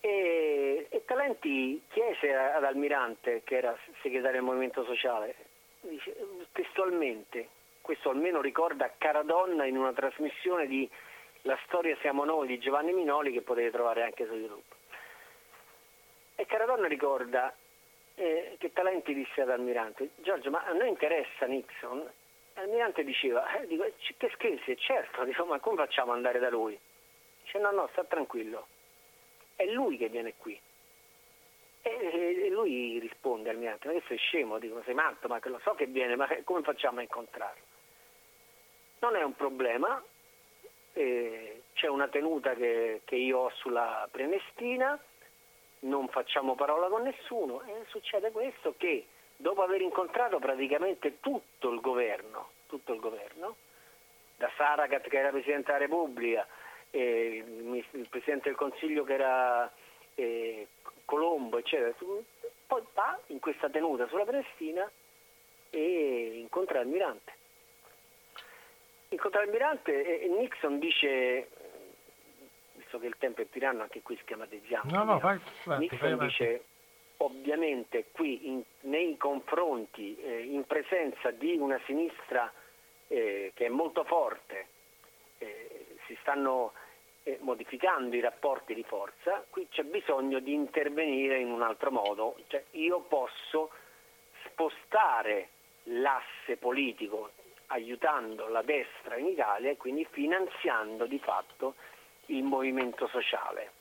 E, e, Talenti chiese ad Almirante, che era segretario del Movimento Sociale, dice, testualmente, questo almeno ricorda Caradonna in una trasmissione di La storia siamo noi di Giovanni Minoli che potete trovare anche su YouTube. E Caradonna ricorda eh, che Talenti disse ad Almirante, Giorgio ma a noi interessa Nixon? Almirante diceva, eh, dico, che scherzi, certo, dico, ma come facciamo ad andare da lui? Dice no, no, sta tranquillo, è lui che viene qui. E lui risponde al mio ma che sei scemo, dico sei matto, ma lo so che viene, ma come facciamo a incontrarlo? Non è un problema, eh, c'è una tenuta che, che io ho sulla Prenestina, non facciamo parola con nessuno e succede questo che dopo aver incontrato praticamente tutto il governo, tutto il governo da Saragat che era Presidente della Repubblica, eh, il, Presidente del Consiglio che era eh, Colombo, eccetera, poi va in questa tenuta sulla Prenestina e incontra l'almirante. Incontra l'almirante e Nixon dice visto che il tempo è tiranno, anche qui schematizziamo. No, no, vai, vai, Nixon vai, dice, ovviamente qui in, nei confronti, eh, in presenza di una sinistra eh, che è molto forte, eh, si stanno eh, modificando i rapporti di forza, qui c'è bisogno di intervenire in un altro modo. Cioè, io posso spostare l'asse politico aiutando la destra in Italia e quindi finanziando di fatto il movimento sociale.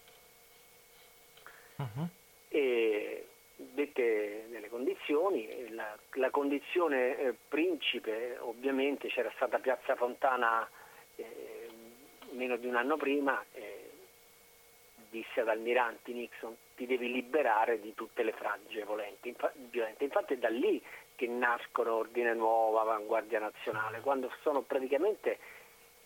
Uh-huh. E dette delle condizioni, la, la condizione eh, principe ovviamente c'era stata Piazza Fontana eh, meno di un anno prima, eh, disse ad Almiranti Nixon ti devi liberare di tutte le fragge violente. violente. Infatti è da lì che nascono Ordine Nuova, Avanguardia Nazionale, quando sono praticamente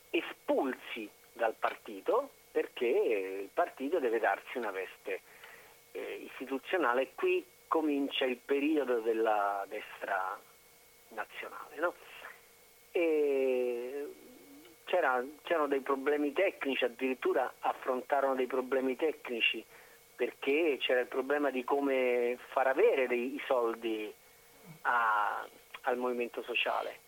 espulsi dal partito perché il partito deve darsi una veste eh, istituzionale. Qui comincia il periodo della destra nazionale. No? C'era, c'erano dei problemi tecnici, addirittura affrontarono dei problemi tecnici perché c'era il problema di come far avere dei soldi a, al movimento sociale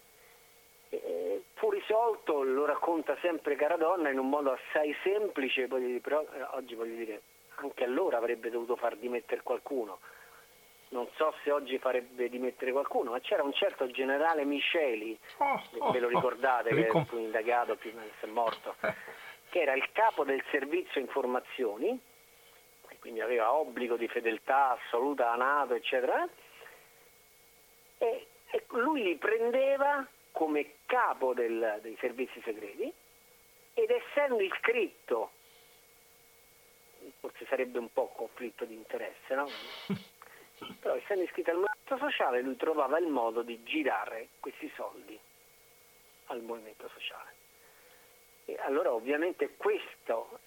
eh, fu risolto, lo racconta sempre Caradonna in un modo assai semplice, però eh, oggi voglio dire, anche allora avrebbe dovuto far dimettere qualcuno. Non so se oggi farebbe dimettere qualcuno, ma c'era un certo generale Misceli, oh, oh, ve lo oh, ricordate, oh, che è un indagato, prima di essere morto, eh. che era il capo del servizio informazioni, quindi aveva obbligo di fedeltà assoluta a Nato, eccetera, e, e lui li prendeva come capo del, dei servizi segreti ed essendo iscritto, forse sarebbe un po' conflitto di interesse, no? però essendo iscritto al movimento sociale lui trovava il modo di girare questi soldi al movimento sociale. E allora ovviamente questo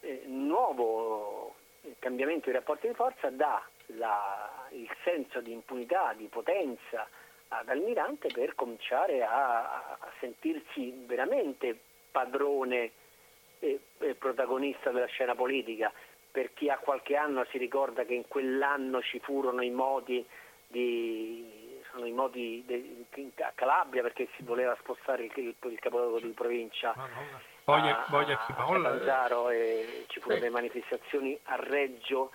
eh, nuovo cambiamento dei rapporti di forza dà la, il senso di impunità, di potenza, ad Almirante per cominciare a, a sentirsi veramente padrone e, e, protagonista della scena politica. Per chi ha qualche anno si ricorda che in quell'anno ci furono i modi di sono i modi de, a Calabria perché si voleva spostare il, il, il capoluogo di provincia Voglia, voglia a, a Catanzaro e ci furono sì. delle manifestazioni a Reggio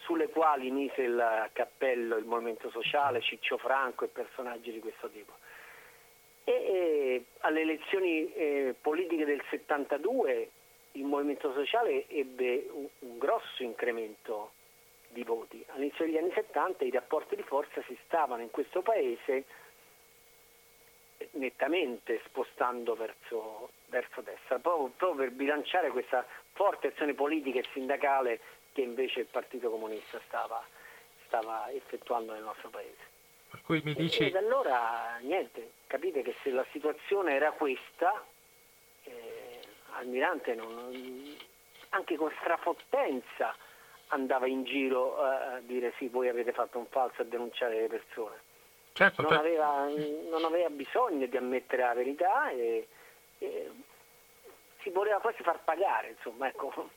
sulle quali mise il cappello il Movimento Sociale, Ciccio Franco e personaggi di questo tipo. E, e alle elezioni eh, politiche del 72 il Movimento Sociale ebbe un, un grosso incremento di voti. All'inizio degli anni 70 i rapporti di forza si stavano in questo paese nettamente spostando verso, verso destra, proprio, proprio per bilanciare questa forte azione politica e sindacale che invece il Partito Comunista stava, stava effettuando nel nostro paese. Per cui mi dici... Ed allora, niente, capite che se la situazione era questa, eh, Almirante non, anche con strafottenza andava in giro eh, a dire sì, voi avete fatto un falso a denunciare le persone. Certo, non, aveva, non, aveva, bisogno di ammettere la verità e, e si voleva quasi far pagare, insomma, ecco.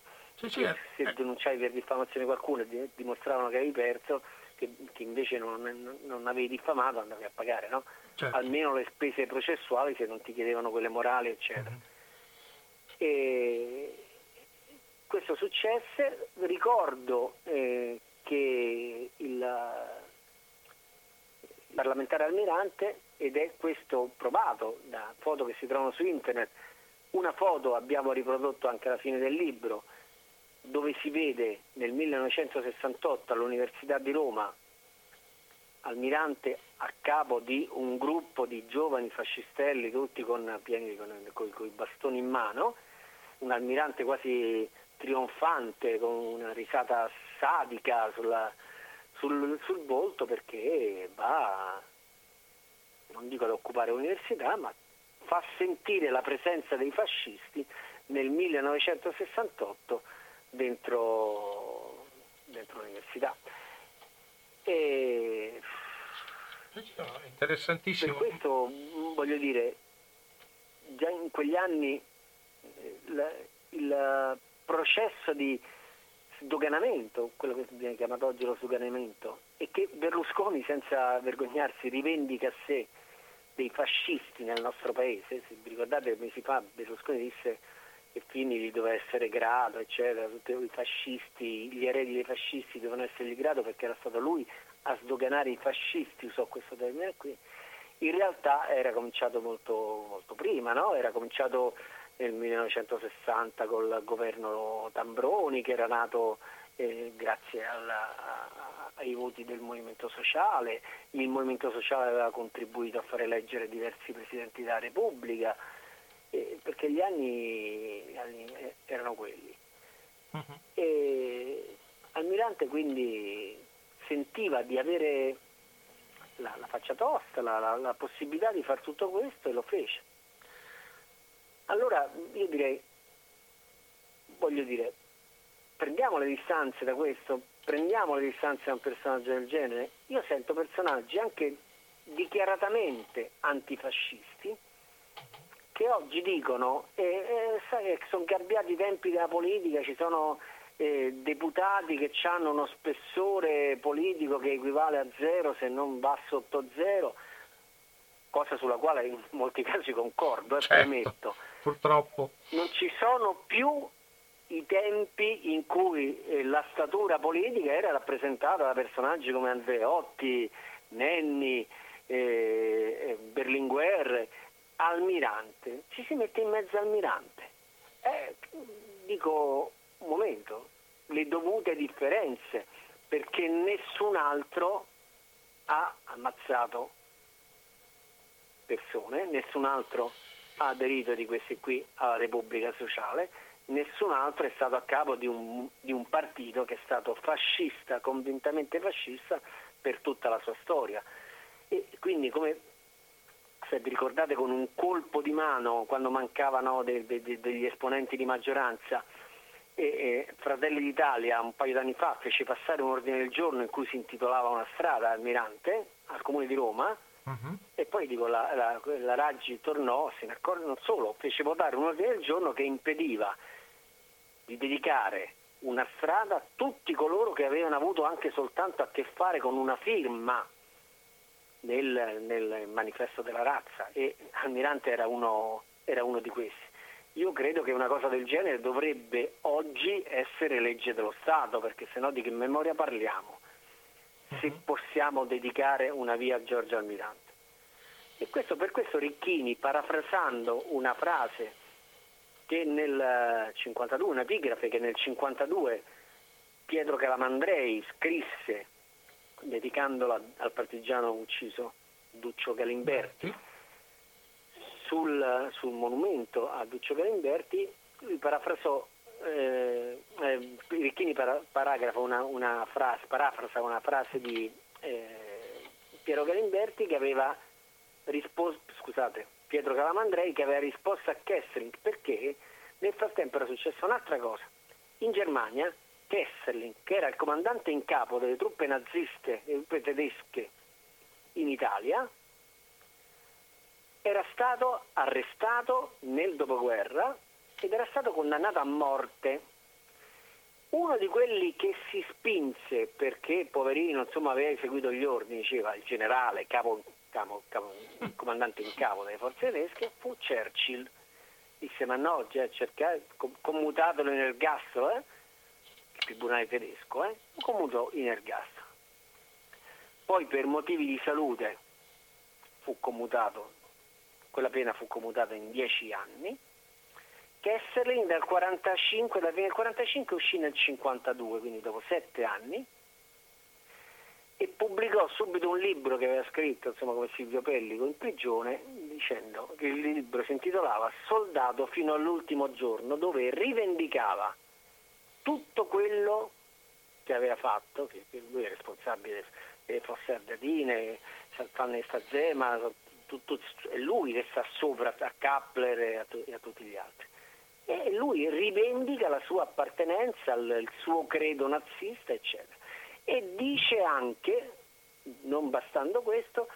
Sì, eh. se denunciavi per diffamazione qualcuno e dimostravano che avevi perso, che, che invece non, non, avevi diffamato, andavi a pagare, no? certo. almeno le spese processuali se non ti chiedevano quelle morali, eccetera. Mm-hmm. E questo successe, ricordo eh, che il parlamentare almirante, ed è questo provato da foto che si trovano su internet, una foto abbiamo riprodotto anche alla fine del libro, dove si vede nel 1968 all'Università di Roma Almirante a capo di un gruppo di giovani fascistelli tutti con, con, con i bastoni in mano, un almirante quasi trionfante, con una risata sadica sulla, sul, sul, volto perché va, non dico ad occupare l'università, ma fa sentire la presenza dei fascisti nel 1968 dentro, dentro l'università. E interessantissimo. Per questo voglio dire, già in quegli anni il, il processo di sdoganamento, quello che viene chiamato oggi lo sdoganamento, e che Berlusconi senza vergognarsi rivendica a sé dei fascisti nel nostro paese, se vi ricordate mesi fa Berlusconi disse che Fini gli doveva essere grato, eccetera, tutti i fascisti, gli eredi dei fascisti devono essergli grato perché era stato lui a sdoganare i fascisti, usò questo termine qui, in realtà era cominciato molto, molto prima, no? era cominciato nel 1960 col governo Tambroni che era nato eh, grazie alla, ai voti del Movimento Sociale, il Movimento Sociale aveva contribuito a far eleggere diversi Presidenti della Repubblica, eh, perché gli anni, gli anni, erano quelli. Uh-huh. E Almirante quindi sentiva di avere la, la faccia tosta, la, la, la possibilità di fare tutto questo e lo fece. Allora io direi, voglio dire, prendiamo le distanze da questo, prendiamo le distanze da un personaggio del genere. Io sento personaggi anche dichiaratamente antifascisti che oggi dicono, eh, eh, sai che sono cambiati i tempi della politica, ci sono eh, deputati che hanno uno spessore politico che equivale a zero se non va sotto zero, cosa sulla quale in molti casi concordo, e certo, permetto. Purtroppo. Non ci sono più i tempi in cui eh, la statura politica era rappresentata da personaggi come Andreotti, Nenni, eh, eh, Berlinguer, Almirante. Ci si mette in mezzo Almirante. Eh, dico un momento, le dovute differenze, perché nessun altro ha ammazzato persone, nessun altro ha aderito di questi qui alla Repubblica Sociale, nessun altro è stato a capo di un, di un partito che è stato fascista, convintamente fascista per tutta la sua storia. E quindi come se vi ricordate con un colpo di mano quando mancavano de, de, de, degli esponenti di maggioranza. E, e Fratelli d'Italia un paio d'anni fa fece passare un ordine del giorno in cui si intitolava una strada Almirante al comune di Roma. Uh-huh. e poi dico, la, la, la, Raggi tornò, se ne accorse non solo, fece votare un ordine del giorno che impediva di dedicare una strada a tutti coloro che avevano avuto anche soltanto a che fare con una firma nel, nel manifesto della razza e Almirante era uno, era uno di questi. Io credo che una cosa del genere dovrebbe oggi essere legge dello Stato, perché sennò di che memoria parliamo? Se mhm. possiamo dedicare una via a Giorgio Almirante. E questo, per questo Ricchini, parafrasando una frase che nel 52, una epigrafe che nel 52 Pietro Calamandrei scrisse dedicandola al partigiano ucciso Duccio Galimberti, sul, sul monumento a Duccio Galimberti, lui parafrasò, eh, eh, Ricchini para, una, una frase, parafrasa una frase di eh, Piero Galimberti che aveva risposto, scusate, Pietro Calamandrei che aveva risposto a Kessling perché nel frattempo era successa un'altra cosa. In Germania Kesselring, che era il comandante in capo delle truppe naziste, delle truppe tedesche in Italia, era stato arrestato nel dopoguerra ed era stato condannato a morte. Uno di quelli che si spinse perché poverino insomma, aveva eseguito gli ordini, diceva il generale, capo, capo, capo, il comandante in capo delle forze tedesche, fu Churchill. Disse ma no, cioè, cercare, commutatelo in ergastolo, eh? Tribunale tedesco, eh? commutò in ergastolo. Poi per motivi di salute fu commutato quella pena fu commutata in 10 anni. Kesserling dal 45, dalla fine del 45 uscì nel 52, quindi dopo 7 anni, e pubblicò subito un libro che aveva scritto insomma, come Silvio Pellico in prigione dicendo che il libro si intitolava Soldato fino all'ultimo giorno, dove rivendicava tutto quello che aveva fatto, che, lui è responsabile delle fosse ardeatine, fanno Stazema, tutto, è lui che sta sopra a Kappler e a, e a, tutti gli altri. E lui rivendica la sua appartenenza al suo credo nazista, eccetera. E dice anche, non bastando questo,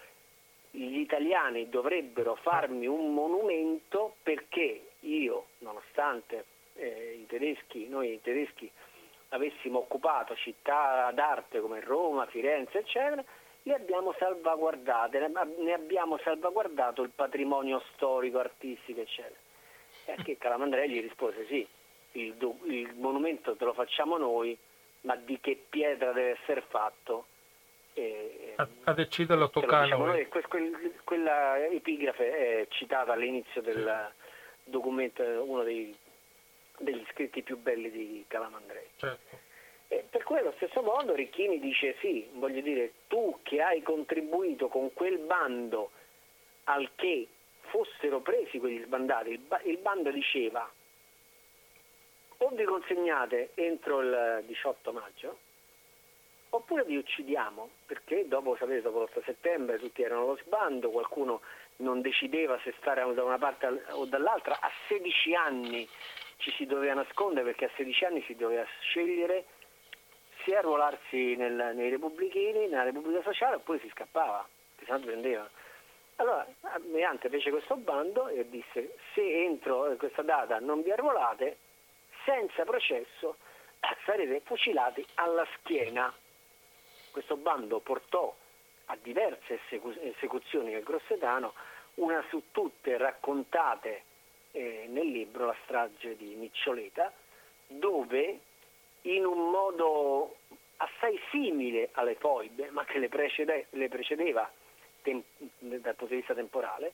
gli italiani dovrebbero farmi un monumento perché io, nonostante eh, i tedeschi, noi i tedeschi avessimo occupato città d'arte come Roma, Firenze, eccetera, le abbiamo salvaguardate, ne abbiamo salvaguardato il patrimonio storico, artistico, eccetera. E a che Calamandrei gli rispose sì, il, il monumento te lo facciamo noi, ma di che pietra deve essere fatto? E, a, a deciderlo tocca a noi. Que, que, quella epigrafe è citata all'inizio del documento, uno dei, degli scritti più belli di Calamandrei. Certo. E per cui allo stesso modo Ricchini dice sì, voglio dire, tu che hai contribuito con quel bando al che fossero presi quegli sbandati, il, ba- il bando diceva o vi consegnate entro il 18 maggio oppure vi uccidiamo perché dopo, sapete, dopo l'8 settembre tutti erano allo sbando, qualcuno non decideva se stare da una parte o dall'altra, a 16 anni ci si doveva nascondere perché a 16 anni si doveva scegliere sia arruolarsi nel, nei repubblichini, nella Repubblica Sociale, oppure si scappava, che se no prendeva. Allora, Almirante fece questo bando e disse se entro questa data non vi arruolate, senza processo sarete fucilati alla schiena. Questo bando portò a diverse esecuzioni nel Grossetano, una su tutte raccontate eh, nel libro La strage di Miccioleta, dove in un modo assai simile alle foibe, ma che le, precede, le precedeva tem, dal punto di vista temporale,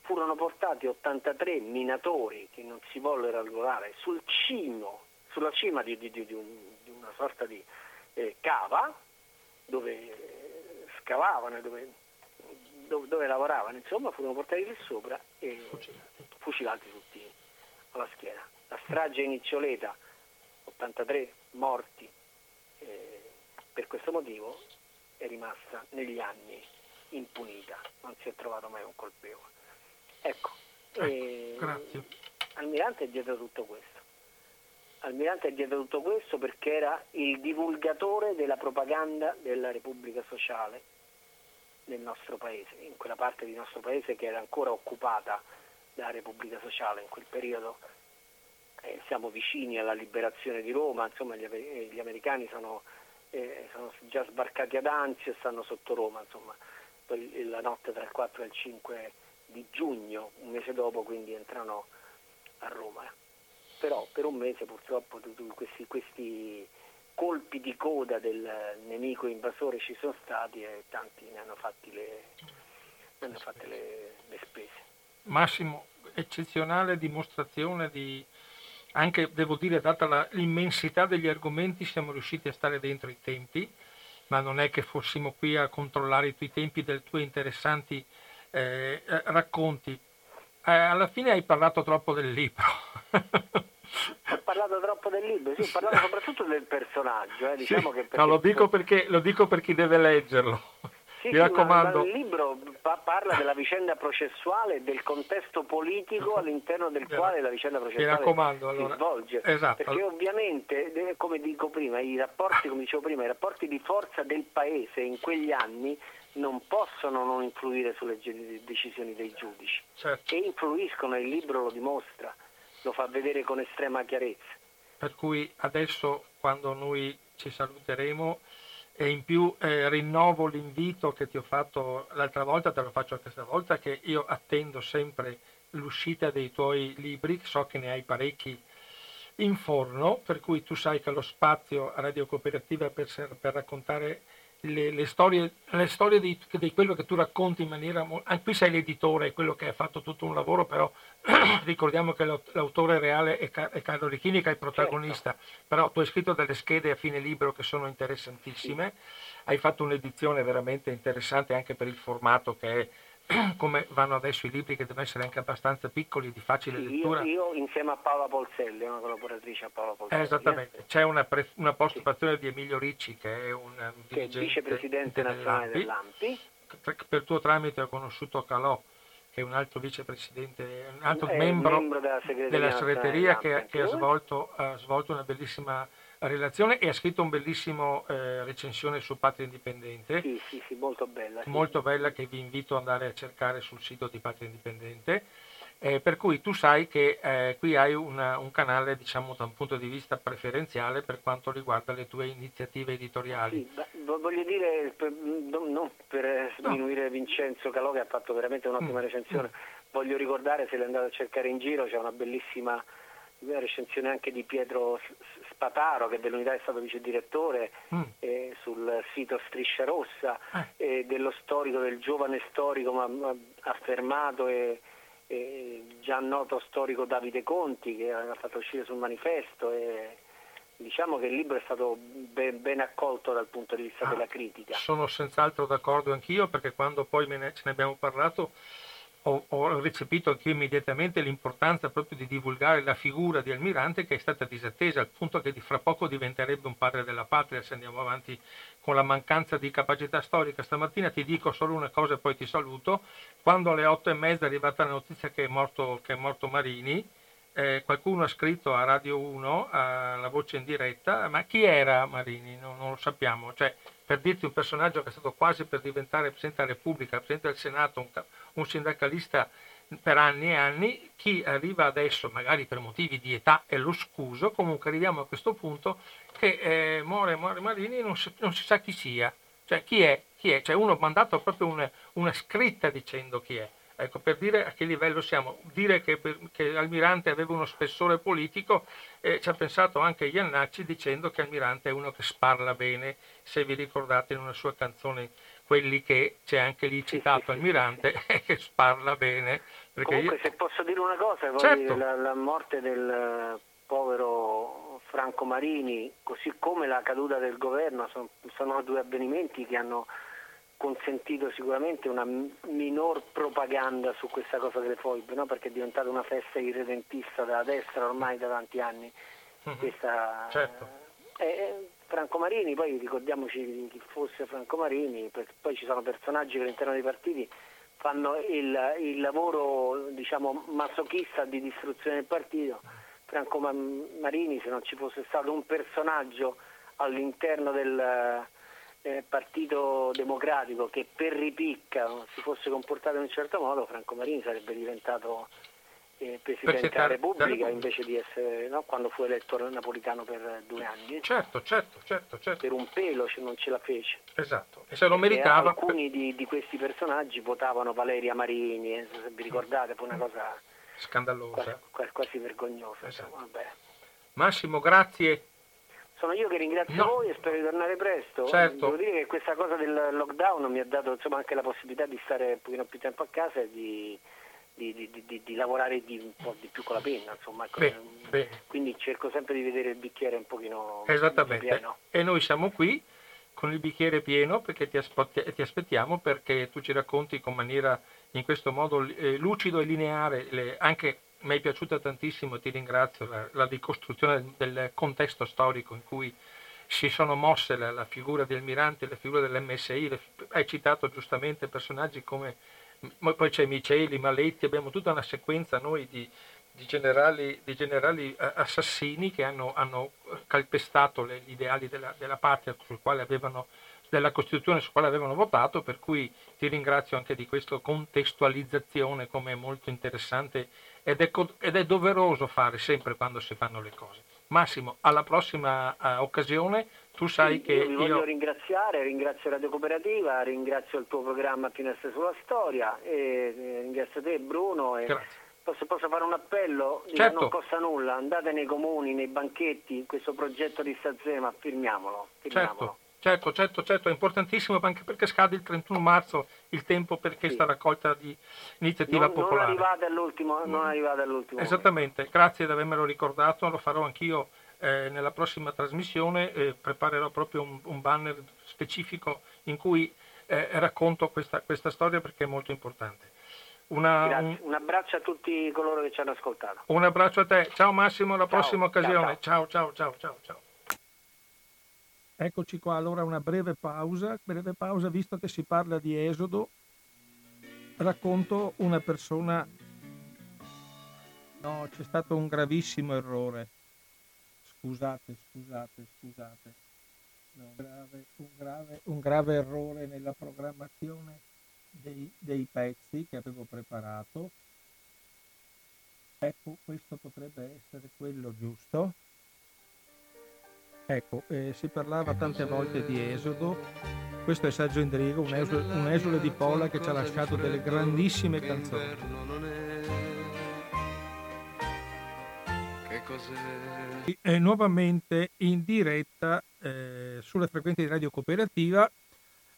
furono portati 83 minatori che non si vollero arruolare sul cimo, sulla cima di, di, di, un, di una sorta di eh, cava dove scavavano, dove, dove, dove, lavoravano, insomma furono portati lì sopra e fucilati, fucilati tutti alla schiena. La strage in Iccioleta 83 morti eh, per questo motivo è rimasta negli anni impunita, non si è trovato mai un colpevole. Ecco, ecco eh. Almirante è dietro tutto questo. Almirante è dietro tutto questo perché era il divulgatore della propaganda della Repubblica Sociale nel nostro paese, in quella parte del nostro paese che era ancora occupata dalla Repubblica Sociale in quel periodo eh, siamo vicini alla liberazione di Roma, insomma gli, eh, gli americani sono, eh, sono, già sbarcati ad Anzio e stanno sotto Roma, insomma, la notte tra il 4 e il 5 di giugno, un mese dopo quindi entrano a Roma. Però per un mese purtroppo questi, questi colpi di coda del nemico invasore ci sono stati e tanti ne hanno, le, ne hanno fatte le, le spese. Massimo, eccezionale dimostrazione di anche devo dire, data la, l'immensità degli argomenti, siamo riusciti a stare dentro i tempi, ma non è che fossimo qui a controllare i tuoi tempi dei tuoi interessanti eh, eh, racconti. Eh, alla fine hai parlato troppo del libro. ho parlato troppo del libro, sì, ho parlato soprattutto del personaggio. Eh, diciamo sì, no, lo dico, perché, lo dico per chi deve leggerlo. Sì, Mi raccomando. il libro parla della vicenda processuale e del contesto politico all'interno del quale la vicenda processuale allora. si svolge. Esatto. Perché ovviamente, come dico prima, i rapporti, come dicevo prima, i rapporti di forza del paese in quegli anni non possono non influire sulle decisioni dei giudici. Certo. E influiscono, il libro lo dimostra, lo fa vedere con estrema chiarezza. Per cui adesso quando noi ci saluteremo e in più eh, rinnovo l'invito che ti ho fatto l'altra volta, te lo faccio anche stavolta, che io attendo sempre l'uscita dei tuoi libri, so che ne hai parecchi in forno, per cui tu sai che lo spazio Radio Cooperativa per, per raccontare le, le, storie, le storie di, di, quello che tu racconti in maniera... Anche qui sei l'editore, quello che ha fatto tutto un lavoro, però ricordiamo che l'autore reale è, è Carlo Ricchini che è il protagonista, certo. però tu hai scritto delle schede a fine libro che sono interessantissime, hai fatto un'edizione veramente interessante anche per il formato che è come vanno adesso i libri che devono essere anche abbastanza piccoli, di facile sì, lettura. Io, io, insieme a Paola Polselli, una collaboratrice a Paola Polselli. Eh, esattamente, c'è una, pre, una postfazione sì. di Emilio Ricci che è un, che è vicepresidente nazionale dell'AMPI. Per tuo tramite ho conosciuto Calò, che è un altro vicepresidente, un altro membro, membro, della segreteria, della segreteria che, che ha, svolto, ha svolto una bellissima relazione e ha scritto un bellissimo eh, recensione su Patria Indipendente. Sì, sì, sì, molto bella. Sì. Molto bella che vi invito ad andare a cercare sul sito di Patria Indipendente. Eh, per cui tu sai che eh, qui hai una, un canale, diciamo, da un punto di vista preferenziale per quanto riguarda le tue iniziative editoriali. Sì, voglio dire, per, non per sminuire no. Vincenzo Calò che ha fatto veramente un'ottima mm. recensione, mm. voglio ricordare, se le andate a cercare in giro, c'è una bellissima recensione anche di Pietro Spataro che dell'unità è stato vice direttore mm. eh, sul sito Striscia Rossa eh. dello storico, del giovane storico ma, ma affermato e, e, già noto storico Davide Conti che ha fatto uscire sul manifesto e diciamo che il libro è stato ben, ben accolto dal punto di vista ah, della critica. Sono senz'altro d'accordo anch'io perché quando poi ne, ce ne abbiamo parlato ho, ho recepito anche immediatamente l'importanza proprio di divulgare la figura di Almirante che è stata disattesa al punto che fra poco diventerebbe un padre della patria se andiamo avanti con la mancanza di capacità storica. Stamattina ti dico solo una cosa e poi ti saluto. Quando alle otto e mezza è arrivata la notizia che è morto, che è morto Marini, eh, qualcuno ha scritto a Radio 1, alla voce in diretta, ma chi era Marini? Non, non lo sappiamo. Cioè, per dirti un personaggio che è stato quasi per diventare Presidente della Repubblica, Presidente del Senato, un, un sindacalista per anni e anni, chi arriva adesso, magari per motivi di età e lo scuso, comunque arriviamo a questo punto che eh, More, More Marini non si, non si, sa chi sia, cioè chi è, chi è? Cioè uno ha mandato proprio una, una scritta dicendo chi è. Ecco, per dire a che livello siamo, dire che, che Almirante aveva uno spessore politico, eh, ci ha pensato anche Iannacci dicendo che Almirante è uno che sparla bene, se vi ricordate in una sua canzone quelli che c'è anche lì citato Almirante che sparla bene. Comunque io... se posso dire una cosa, certo. la, la morte del povero Franco Marini, così come la caduta del governo, sono, sono due avvenimenti che hanno consentito sicuramente una minor propaganda su questa cosa delle foibe, no? perché è diventata una festa irredentista della destra ormai da tanti anni. Mm-hmm. Questa, certo. eh, Franco Marini, poi ricordiamoci chi fosse Franco Marini, poi ci sono personaggi che all'interno dei partiti fanno il, il lavoro diciamo, masochista di distruzione del partito. Franco Marini, se non ci fosse stato un personaggio all'interno del, eh, Partito Democratico che per ripicca si fosse comportato in un certo modo, Franco Marini sarebbe diventato eh, Presidente della Repubblica invece di essere no, quando fu eletto Napolitano per due anni. Certo, certo, certo. certo. Per un pelo non ce la fece. Esatto, e se lo meritava. alcuni di, di, questi personaggi votavano Valeria Marini, eh, se vi ricordate, fu una mm. cosa scandalosa. Quasi, quasi vergognosa. Esatto. Massimo, grazie sono io che ringrazio no. voi e spero di tornare presto. Certo. Devo dire che questa cosa del lockdown mi ha dato insomma, anche la possibilità di stare un pochino più tempo a casa e di, di, di, di, lavorare un po' di più con la penna. Insomma. Ecco. Beh, beh. Quindi cerco sempre di vedere il bicchiere un pochino Esattamente. pieno. E noi siamo qui con il bicchiere pieno perché ti, aspetti, ti aspettiamo perché tu ci racconti con maniera in questo modo eh, lucido e lineare le, anche mi è piaciuta tantissimo, ti ringrazio, la, la ricostruzione del contesto storico in cui si sono mosse la, la figura di Almirante, la figura dell'MSI, le, hai citato giustamente personaggi come, poi c'è Miceli, Maletti, abbiamo tutta una sequenza noi di, di, generali, di generali, eh, assassini che hanno, hanno calpestato le, gli ideali della, della patria sul quale avevano della Costituzione sul quale avevano votato, per cui ti ringrazio anche di questa contestualizzazione come molto interessante ed è, ed è, doveroso fare sempre quando si fanno le cose. Massimo, alla prossima uh, occasione tu sai sì, che io vi voglio ringraziare, ringrazio Radio Cooperativa, ringrazio il tuo programma Finestre sulla Storia e eh, ringrazio te Bruno. E posso, posso, fare un appello? Certo. Non costa nulla, andate nei comuni, nei banchetti, questo progetto di Sazema, firmiamolo. firmiamolo. Certo. Certo, certo, certo, è importantissimo anche perché scade il 31 marzo il tempo per questa sì. raccolta di iniziativa non, popolare. Non arrivate all'ultimo, non arrivate all'ultimo Esattamente, grazie di avermelo ricordato, lo farò anch'io eh, nella prossima trasmissione, eh, preparerò proprio un, un, banner specifico in cui eh, racconto questa, questa, storia perché è molto importante. Una, un... un... abbraccio a tutti coloro che ci hanno ascoltato. Un abbraccio a te. Ciao Massimo, alla ciao, prossima occasione. Ciao ciao ciao ciao ciao. Eccoci qua, allora una breve pausa, breve pausa visto che si parla di Esodo. Racconto una persona... No, c'è stato un gravissimo errore. Scusate, scusate, scusate. No, grave, un, grave, un grave errore nella programmazione dei, dei pezzi che avevo preparato. Ecco, questo potrebbe essere quello giusto. Ecco, eh, si parlava tante volte di Esodo, questo è Saggio Indrigo, un esule, un esule di Pola che ci ha lasciato delle grandissime canzoni. E nuovamente in diretta eh, sulle frequenze di Radio Cooperativa.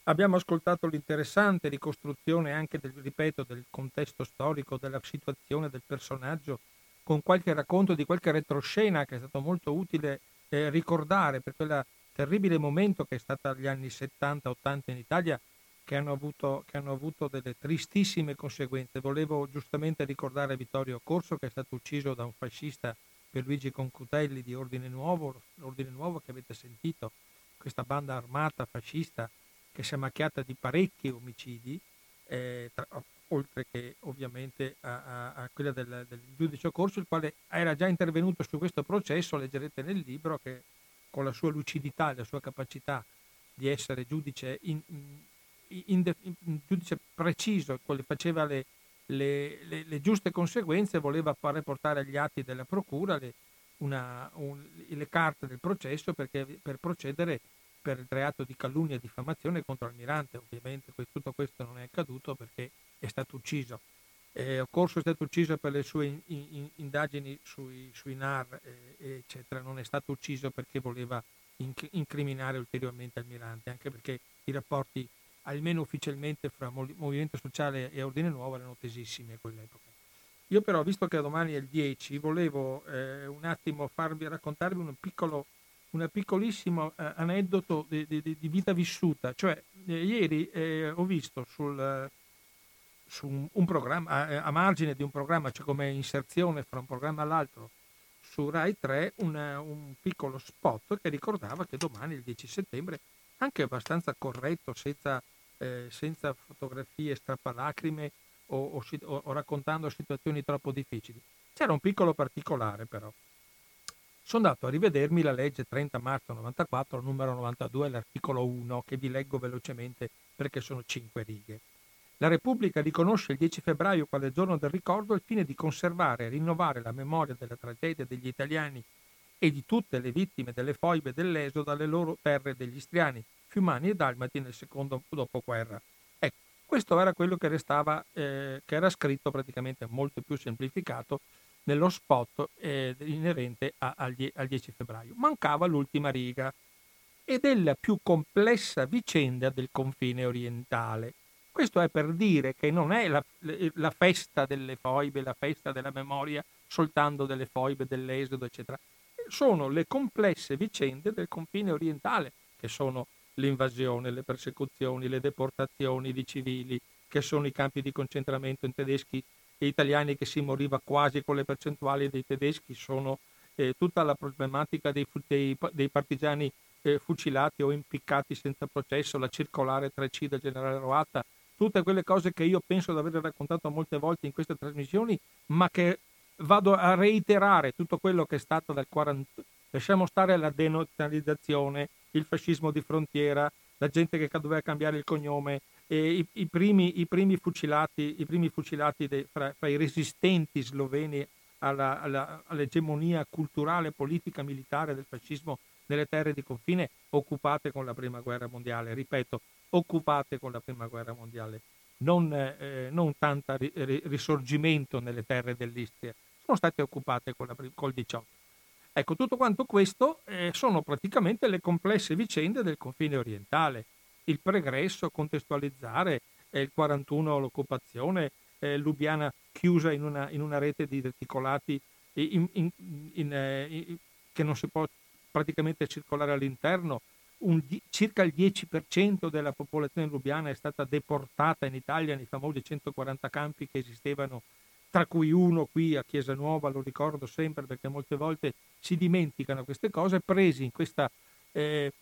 Abbiamo ascoltato l'interessante ricostruzione anche del, ripeto, del contesto storico, della situazione del personaggio, con qualche racconto di qualche retroscena che è stato molto utile eh, ricordare per quel terribile momento che è stato gli anni 70-80 in Italia che hanno, avuto, che hanno avuto delle tristissime conseguenze. Volevo giustamente ricordare Vittorio Corso che è stato ucciso da un fascista per Luigi Concutelli di Ordine Nuovo, l'Ordine Nuovo che avete sentito, questa banda armata fascista che si è macchiata di parecchi omicidi, eh, tra, oltre che ovviamente a, a, a quella del, del, giudice Corso, il quale era già intervenuto su questo processo, leggerete nel libro, che con la sua lucidità la sua capacità di essere giudice, in, in, in, giudice preciso, faceva le, le, le, le, giuste conseguenze, voleva fare portare agli atti della procura le, una, un, le carte del processo perché, per procedere per il reato di calunnia e diffamazione contro Almirante. Ovviamente tutto questo non è accaduto perché è stato ucciso. Eh, Corso è stato ucciso per le sue in, in, indagini sui, sui NAR, eh, eccetera. Non è stato ucciso perché voleva inc- incriminare ulteriormente Almirante, anche perché i rapporti, almeno ufficialmente, fra Movimento Sociale e Ordine Nuovo erano tesissimi a quell'epoca. Io però, visto che domani è il 10, volevo eh, un attimo farvi raccontarvi un piccolo un piccolissimo eh, aneddoto di, di, di, vita vissuta. Cioè, eh, ieri eh, ho visto sul, su un, un a, a, margine di un programma, cioè come inserzione fra un programma all'altro, su Rai 3, una, un piccolo spot che ricordava che domani, il 10 settembre, anche abbastanza corretto, senza, eh, senza fotografie strappalacrime o, o, o raccontando situazioni troppo difficili. C'era un piccolo particolare però sono andato a rivedermi la legge 30 marzo 94, numero 92, l'articolo 1, che vi leggo velocemente perché sono cinque righe. La Repubblica riconosce il 10 febbraio quale giorno del ricordo al fine di conservare e rinnovare la memoria della tragedia degli italiani e di tutte le vittime delle foibe dell'esodo dalle loro terre degli istriani, fiumani e dalmati nel secondo dopoguerra. Ecco, questo era quello che restava, eh, che era scritto praticamente molto più semplificato nello spot eh, inerente a, al, al 10 febbraio. Mancava l'ultima riga e della più complessa vicenda del confine orientale. Questo è per dire che non è la, la, festa delle foibe, la festa della memoria soltanto delle foibe, dell'esodo, eccetera. Sono le complesse vicende del confine orientale, che sono l'invasione, le persecuzioni, le deportazioni di civili, che sono i campi di concentramento in tedeschi e italiani che si moriva quasi con le percentuali dei tedeschi, sono eh, tutta la problematica dei, dei, dei partigiani eh, fucilati o impiccati senza processo, la circolare 3C del generale Roatta, tutte quelle cose che io penso di aver raccontato molte volte in queste trasmissioni, ma che vado a reiterare tutto quello che è stato dal 40. Lasciamo stare la denazionalizzazione, il fascismo di frontiera, la gente che doveva cambiare il cognome, i, i, primi, i, primi, fucilati, i primi fucilati de, fra, fra, i resistenti sloveni alla, alla, all'egemonia culturale, politica, militare del fascismo nelle terre di confine occupate con la prima guerra mondiale. Ripeto, occupate con la prima guerra mondiale. Non, eh, non tanto ri, risorgimento nelle terre dell'Istria, sono state occupate con la, col 18. Ecco, tutto quanto questo eh, sono praticamente le complesse vicende del confine orientale il pregresso, contestualizzare eh, il 41 l'occupazione, eh, Lubiana chiusa in una, in una, rete di reticolati in, in, eh, che non si può praticamente circolare all'interno, un, circa il 10% della popolazione lubiana è stata deportata in Italia nei famosi 140 campi che esistevano, tra cui uno qui a Chiesa Nuova, lo ricordo sempre perché molte volte si dimenticano queste cose, presi in questa eh,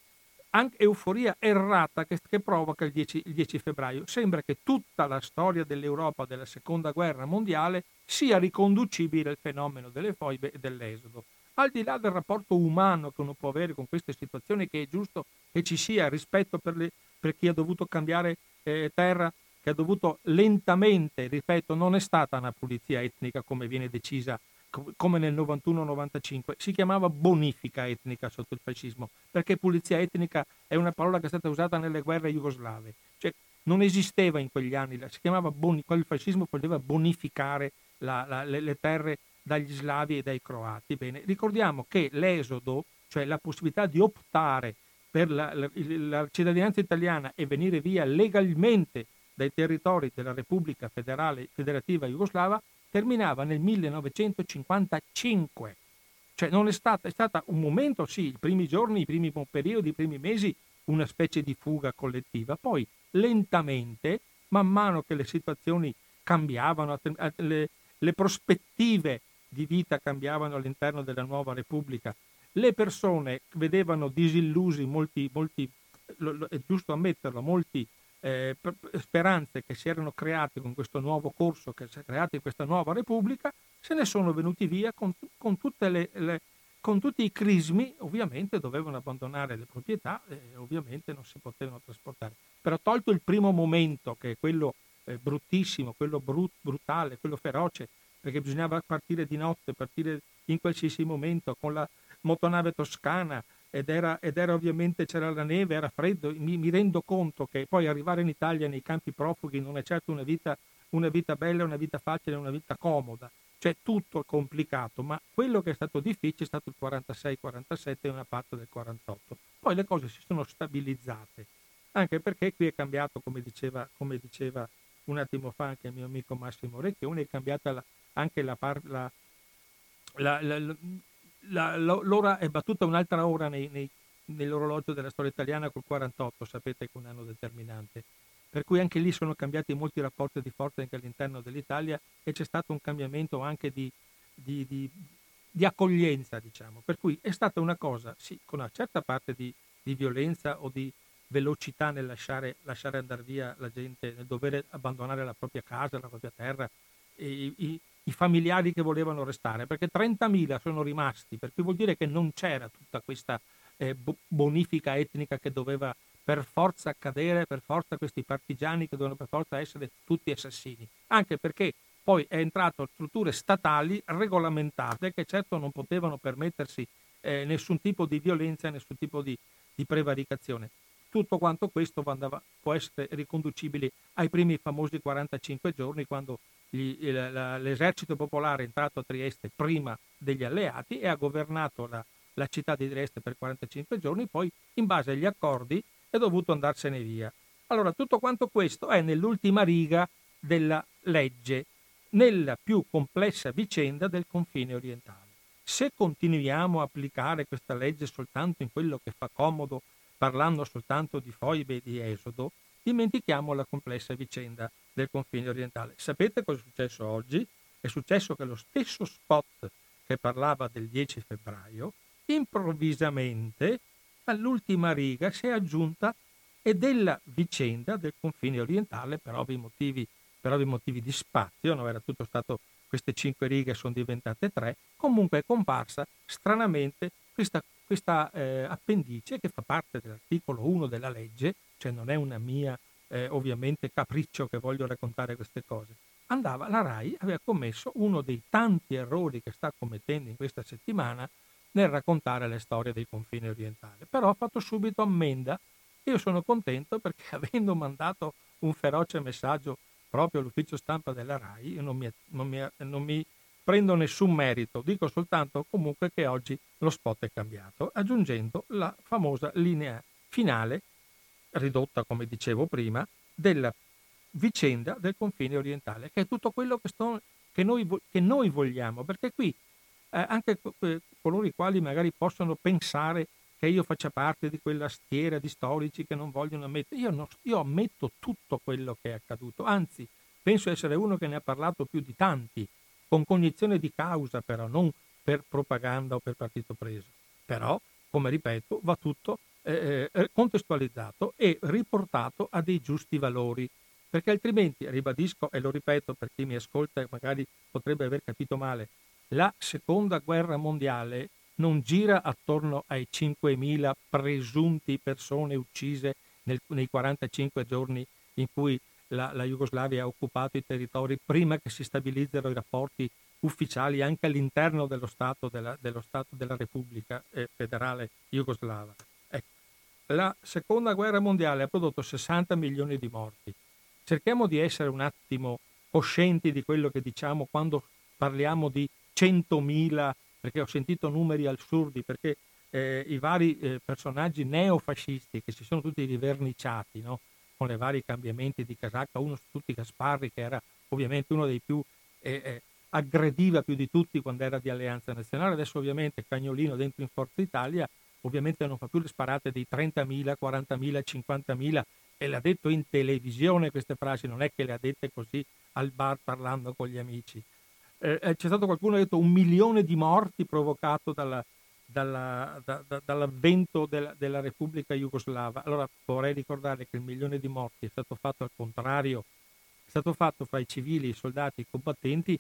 euforia errata che, che provoca il 10, il 10 febbraio. Sembra che tutta la storia dell'Europa della seconda guerra mondiale sia riconducibile al fenomeno delle foibe e dell'esodo al di là del rapporto umano che uno può avere con queste situazioni, che è giusto che ci sia rispetto per, le, per chi ha dovuto cambiare eh, terra, che ha dovuto lentamente, ripeto, non è stata una pulizia etnica come viene decisa come nel 91-95, si chiamava bonifica etnica sotto il fascismo, perché pulizia etnica è una parola che è stata usata nelle guerre jugoslave, cioè non esisteva in quegli anni, si chiamava bonifica, il fascismo voleva bonificare la, la, le, le terre dagli slavi e dai croati. Bene, ricordiamo che l'esodo, cioè la possibilità di optare per la, la, la cittadinanza italiana e venire via legalmente dai territori della Repubblica Federale, Federativa Jugoslava, terminava nel 1955. Cioè non è stata, è stata un momento, sì, i primi giorni, i primi periodi, i primi mesi, una specie di fuga collettiva. Poi lentamente, man mano che le situazioni cambiavano, le, le prospettive di vita cambiavano all'interno della nuova Repubblica. Le persone vedevano disillusi molti, molti è giusto ammetterlo, molti eh, speranze che si erano create con questo nuovo corso, che si è creato in questa nuova Repubblica, se ne sono venuti via con, con, le, le, con tutti i crismi, ovviamente dovevano abbandonare le proprietà e ovviamente non si potevano trasportare. Però tolto il primo momento, che è quello eh, bruttissimo, quello brut, brutale, quello feroce, perché bisognava partire di notte, partire in qualsiasi momento con la motonave toscana ed era, ed era ovviamente c'era la neve, era freddo, mi, mi, rendo conto che poi arrivare in Italia nei campi profughi non è certo una vita, una vita bella, una vita facile, una vita comoda, cioè tutto complicato, ma quello che è stato difficile è stato il 46-47 e una parte del 48. Poi le cose si sono stabilizzate, anche perché qui è cambiato, come diceva, come diceva un attimo fa anche il mio amico Massimo Recchioni, è cambiata la, anche la, par- la, la, l'ora è battuta un'altra ora nei, nei, nell'orologio della storia italiana col 48, sapete che è un anno determinante. Per cui anche lì sono cambiati molti rapporti di forza anche all'interno dell'Italia e c'è stato un cambiamento anche di, di, di, di accoglienza, diciamo. Per cui è stata una cosa, sì, con una certa parte di, violenza o di velocità nel lasciare, lasciare andare via la gente, nel dover abbandonare la propria casa, la propria terra, i, i, i familiari che volevano restare, perché 30.000 sono rimasti, per cui vuol dire che non c'era tutta questa eh, bonifica etnica che doveva per forza accadere, per forza questi partigiani che dovevano per forza essere tutti assassini, anche perché poi è entrato strutture statali regolamentate che certo non potevano permettersi eh, nessun tipo di violenza, nessun tipo di, di prevaricazione. Tutto quanto questo andava, può essere riconducibile ai primi famosi 45 giorni quando l'esercito popolare è entrato a Trieste prima degli alleati e ha governato la, la città di Trieste per 45 giorni, poi in base agli accordi è dovuto andarsene via. Allora tutto quanto questo è nell'ultima riga della legge, nella più complessa vicenda del confine orientale. Se continuiamo a applicare questa legge soltanto in quello che fa comodo parlando soltanto di foibe e di esodo, dimentichiamo la complessa vicenda del confine orientale. Sapete cosa è successo oggi? È successo che lo stesso spot che parlava del 10 febbraio, improvvisamente all'ultima riga si è aggiunta e della vicenda del confine orientale, per ovvi motivi, per ovvi motivi di spazio, non era tutto stato, queste cinque righe sono diventate tre, comunque è comparsa stranamente questa questa eh, appendice che fa parte dell'articolo 1 della legge, cioè non è una mia eh, ovviamente capriccio che voglio raccontare queste cose, andava, la RAI aveva commesso uno dei tanti errori che sta commettendo in questa settimana nel raccontare le storie del confine orientale, però ha fatto subito ammenda. E io sono contento perché avendo mandato un feroce messaggio proprio all'ufficio stampa della RAI, non mi, non mi, non mi prendo nessun merito, dico soltanto comunque che oggi lo spot è cambiato, aggiungendo la famosa linea finale, ridotta come dicevo prima, della vicenda del confine orientale, che è tutto quello che, sto, che, noi, che noi, vogliamo, perché qui eh, anche coloro i quali magari possono pensare che io faccia parte di quella stiera di storici che non vogliono ammettere. Io, non, io ammetto tutto quello che è accaduto, anzi penso essere uno che ne ha parlato più di tanti, con cognizione di causa però, non per propaganda o per partito preso. Però, come ripeto, va tutto eh, eh, contestualizzato e riportato a dei giusti valori, perché altrimenti, ribadisco e lo ripeto per chi mi ascolta e magari potrebbe aver capito male, la seconda guerra mondiale non gira attorno ai 5.000 presunti persone uccise nel, nei 45 giorni in cui la, la, Jugoslavia ha occupato i territori prima che si stabilizzero i rapporti ufficiali anche all'interno dello Stato della, dello Stato della Repubblica eh, federale jugoslava. La seconda guerra mondiale ha prodotto 60 milioni di morti. Cerchiamo di essere un attimo coscienti di quello che diciamo quando parliamo di 100.000, perché ho sentito numeri assurdi, perché eh, i vari eh, personaggi neofascisti che si sono tutti riverniciati no? con i vari cambiamenti di casacca, uno su tutti Gasparri che era ovviamente uno dei più eh, eh aggrediva più di tutti quando era di Alleanza Nazionale, adesso ovviamente Cagnolino dentro in Forza Italia ovviamente non fa più le sparate di 30.000, 40.000, 50.000 e l'ha detto in televisione queste frasi, non è che le ha dette così al bar parlando con gli amici. Eh, eh c'è stato qualcuno che ha detto un milione di morti provocato dalla, dalla, da, da, dall'avvento della, della Repubblica Jugoslava. Allora vorrei ricordare che il milione di morti è stato fatto al contrario, è stato fatto fra i civili, i soldati, i combattenti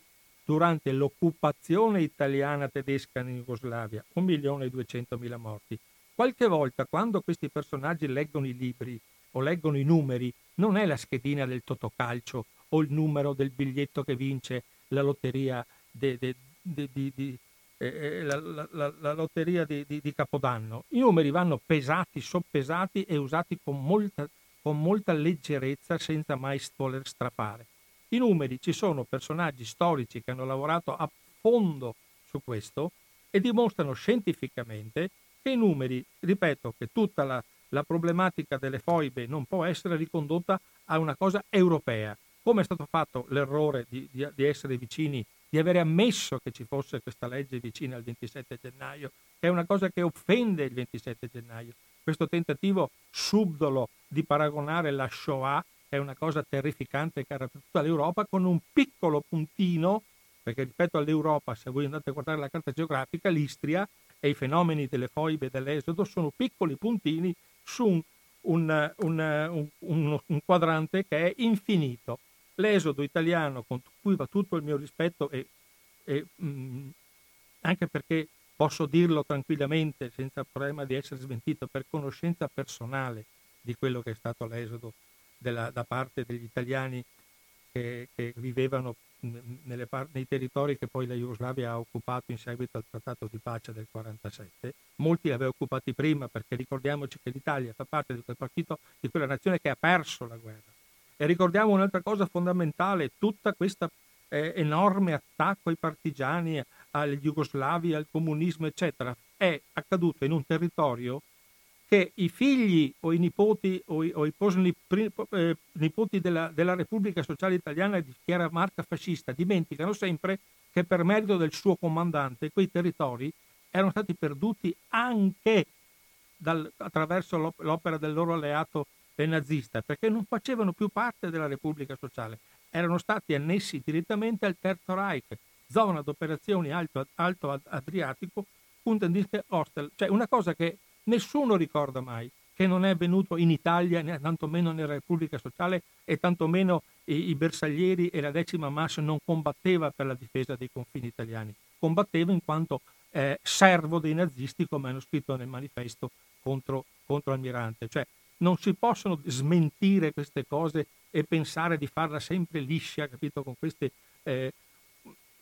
durante l'occupazione italiana tedesca in Jugoslavia, 1.200.000 morti. Qualche volta quando questi personaggi leggono i libri o leggono i numeri, non è la schedina del totocalcio o il numero del biglietto che vince la lotteria, de, de, de, di, eh, eh la, la, la lotteria di, di, Capodanno. I numeri vanno pesati, soppesati e usati con molta, con molta leggerezza senza mai voler strafare. I numeri, ci sono personaggi storici che hanno lavorato a fondo su questo e dimostrano scientificamente che i numeri, ripeto, che tutta la, la problematica delle foibe non può essere ricondotta a una cosa europea. Come è stato fatto l'errore di, di, di essere vicini, di avere ammesso che ci fosse questa legge vicina al 27 gennaio, che è una cosa che offende il 27 gennaio. Questo tentativo subdolo di paragonare la Shoah è una cosa terrificante che era per tutta l'Europa, con un piccolo puntino, perché rispetto all'Europa, se voi andate a guardare la carta geografica, l'Istria e i fenomeni delle foibe e dell'esodo sono piccoli puntini su un, un, un, un quadrante che è infinito. L'esodo italiano, con cui va tutto il mio rispetto, e, e mh, anche perché posso dirlo tranquillamente, senza problema di essere smentito, per conoscenza personale di quello che è stato l'esodo della, da parte degli italiani che, che vivevano par- nei territori che poi la Jugoslavia ha occupato in seguito al trattato di pace del 1947. Molti li aveva occupati prima perché ricordiamoci che l'Italia fa parte di quel partito, di quella nazione che ha perso la guerra. E ricordiamo un'altra cosa fondamentale, tutta questa eh, enorme attacco ai partigiani, agli jugoslavi, al comunismo, eccetera, è accaduto in un territorio che i figli o i nipoti o i, o i eh, nipoti della, della, Repubblica Sociale Italiana di chi era marca fascista dimenticano sempre che per merito del suo comandante quei territori erano stati perduti anche dal, attraverso l'opera del loro alleato nazista, perché non facevano più parte della Repubblica Sociale, erano stati annessi direttamente al Terzo Reich, zona d'operazioni alto, alto Adriatico, Kundendiste Hostel, cioè una cosa che Nessuno ricorda mai che non è venuto in Italia, né tantomeno nella Repubblica Sociale e tantomeno i, i bersaglieri e la decima massa non combatteva per la difesa dei confini italiani, combatteva in quanto eh, servo dei nazisti, come hanno scritto nel manifesto contro, contro Almirante. Cioè non si possono smentire queste cose e pensare di farla sempre liscia, capito, con queste eh,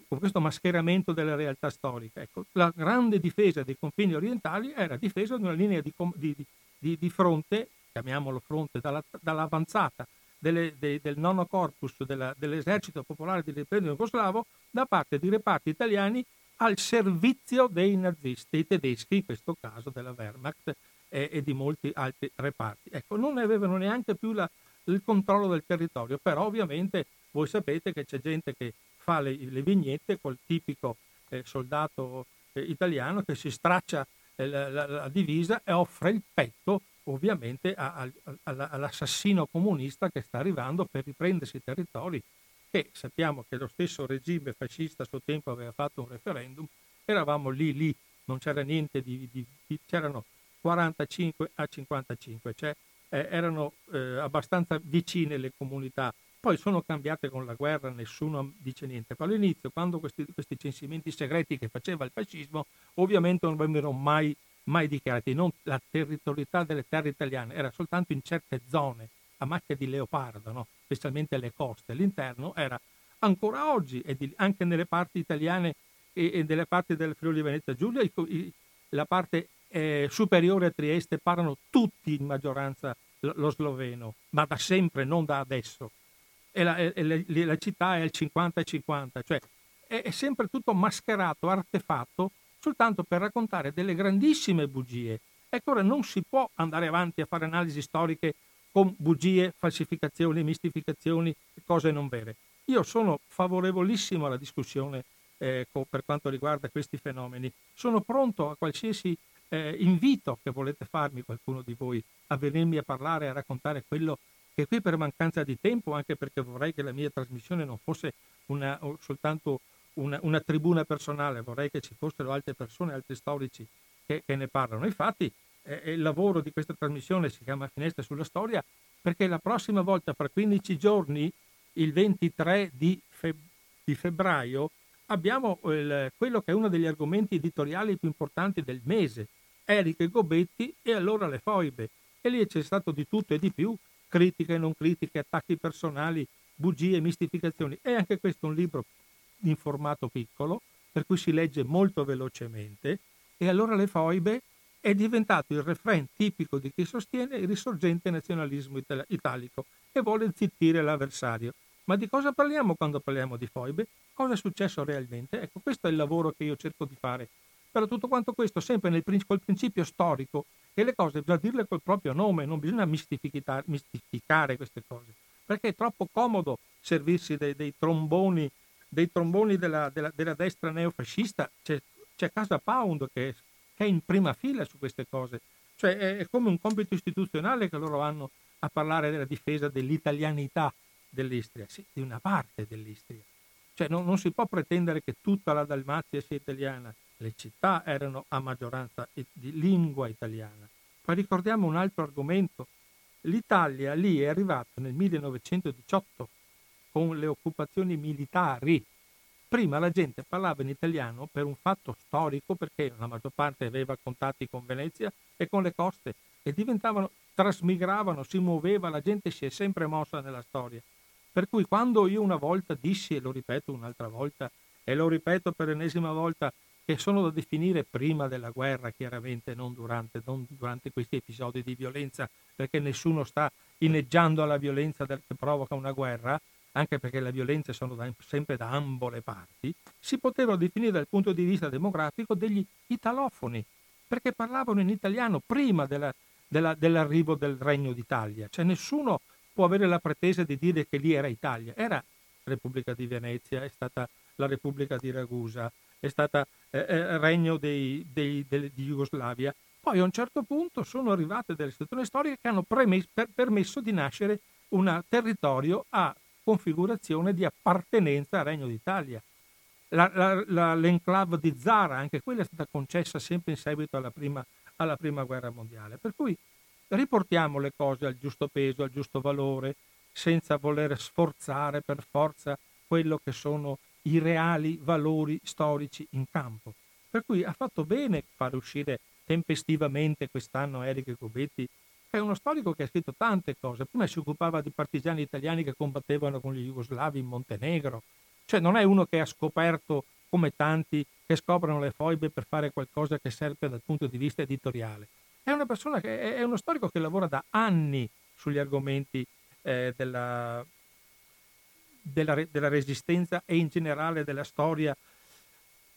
con questo mascheramento della realtà storica. Ecco, la grande difesa dei confini orientali era difesa di una linea di, di, di, di fronte, chiamiamolo fronte, dalla, dall'avanzata delle, de, del nono corpus della, dell'esercito popolare di riprendere jugoslavo da parte di reparti italiani al servizio dei nazisti, tedeschi, in questo caso della Wehrmacht e, e di molti altri reparti. Ecco, non avevano neanche più la, il controllo del territorio, però ovviamente voi sapete che c'è gente che fa le, le vignette col tipico eh, soldato eh, italiano che si straccia la, la, la divisa e offre il petto ovviamente a, a, all'assassino comunista che sta arrivando per riprendersi i territori che sappiamo che lo stesso regime fascista a suo tempo aveva fatto un referendum, eravamo lì lì, non c'era niente di, di, di c'erano 45 a 55, cioè eh, erano eh, abbastanza vicine le comunità. Poi sono cambiate con la guerra, nessuno dice niente. Ma all'inizio, quando questi, questi censimenti segreti che faceva il fascismo, ovviamente non vennero mai, mai dichiarati. Non, la territorialità delle terre italiane era soltanto in certe zone, a macchia di leopardo, no? specialmente alle coste. L'interno era ancora oggi, e di, anche nelle parti italiane e, e nelle parti del Friuli Venezia Giulia, i, i, la parte eh, superiore a Trieste parlano tutti in maggioranza lo, lo sloveno, ma da sempre, non da adesso e la, e la, la città è il 50-50, cioè è, è sempre tutto mascherato, artefatto, soltanto per raccontare delle grandissime bugie. Ecco, ora non si può andare avanti a fare analisi storiche con bugie, falsificazioni, mistificazioni, cose non vere. Io sono favorevolissimo alla discussione eh, per quanto riguarda questi fenomeni. Sono pronto a qualsiasi eh, invito che volete farmi, qualcuno di voi, a venirmi a parlare, a raccontare quello che qui per mancanza di tempo, anche perché vorrei che la mia trasmissione non fosse una, soltanto una, una, tribuna personale, vorrei che ci fossero altre persone, altri storici che, che ne parlano. Infatti eh, il lavoro di questa trasmissione si chiama Finestra sulla Storia perché la prossima volta, fra 15 giorni, il 23 di, feb- di febbraio, abbiamo il, quello che è uno degli argomenti editoriali più importanti del mese, Eric Gobetti e allora le foibe. E lì c'è stato di tutto e di più, critiche, non critiche, attacchi personali, bugie, mistificazioni. E anche questo è un libro in formato piccolo, per cui si legge molto velocemente. E allora le foibe è diventato il refrain tipico di chi sostiene il risorgente nazionalismo italico e vuole zittire l'avversario. Ma di cosa parliamo quando parliamo di foibe? Cosa è successo realmente? Ecco, questo è il lavoro che io cerco di fare. Però tutto quanto questo sempre nel, col principio storico e le cose bisogna dirle col proprio nome, non bisogna mistificare queste cose, perché è troppo comodo servirsi dei, dei tromboni, dei tromboni della, della, della, destra neofascista. C'è, c'è Casa Pound che, che, è in prima fila su queste cose. Cioè è, è come un compito istituzionale che loro hanno a parlare della difesa dell'italianità dell'Istria, sì, di una parte dell'Istria. Cioè non, non si può pretendere che tutta la Dalmazia sia italiana le città erano a maggioranza di lingua italiana. Poi ricordiamo un altro argomento. L'Italia lì è arrivata nel 1918 con le occupazioni militari. Prima la gente parlava in italiano per un fatto storico perché la maggior parte aveva contatti con Venezia e con le coste e diventavano, trasmigravano, si muoveva, la gente si è sempre mossa nella storia. Per cui quando io una volta dissi, e lo ripeto un'altra volta, e lo ripeto per l'ennesima volta, che sono da definire prima della guerra, chiaramente, non durante, non durante questi episodi di violenza, perché nessuno sta inneggiando alla violenza del, che provoca una guerra, anche perché le violenze sono da, sempre da ambo le parti, si potevano definire dal punto di vista demografico degli italofoni, perché parlavano in italiano prima della, della, dell'arrivo del Regno d'Italia. Cioè nessuno può avere la pretesa di dire che lì era Italia, era Repubblica di Venezia, è stata la Repubblica di Ragusa, è stata eh, eh, regno dei, dei, dei, di Jugoslavia. Poi a un certo punto sono arrivate delle situazioni storiche che hanno premesso, per, permesso di nascere un territorio a configurazione di appartenenza al Regno d'Italia. La, la, la, l'enclave di Zara, anche quella è stata concessa sempre in seguito alla prima, alla prima guerra mondiale. Per cui riportiamo le cose al giusto peso, al giusto valore, senza voler sforzare per forza quello che sono i reali valori storici in campo. Per cui ha fatto bene far uscire tempestivamente quest'anno Eric Gobetti, che è uno storico che ha scritto tante cose. Prima si occupava di partigiani italiani che combattevano con gli jugoslavi in Montenegro. Cioè non è uno che ha scoperto, come tanti, che scoprono le foibe per fare qualcosa che serve dal punto di vista editoriale. È una persona che è uno storico che lavora da anni sugli argomenti eh, della, della, della resistenza e in generale della storia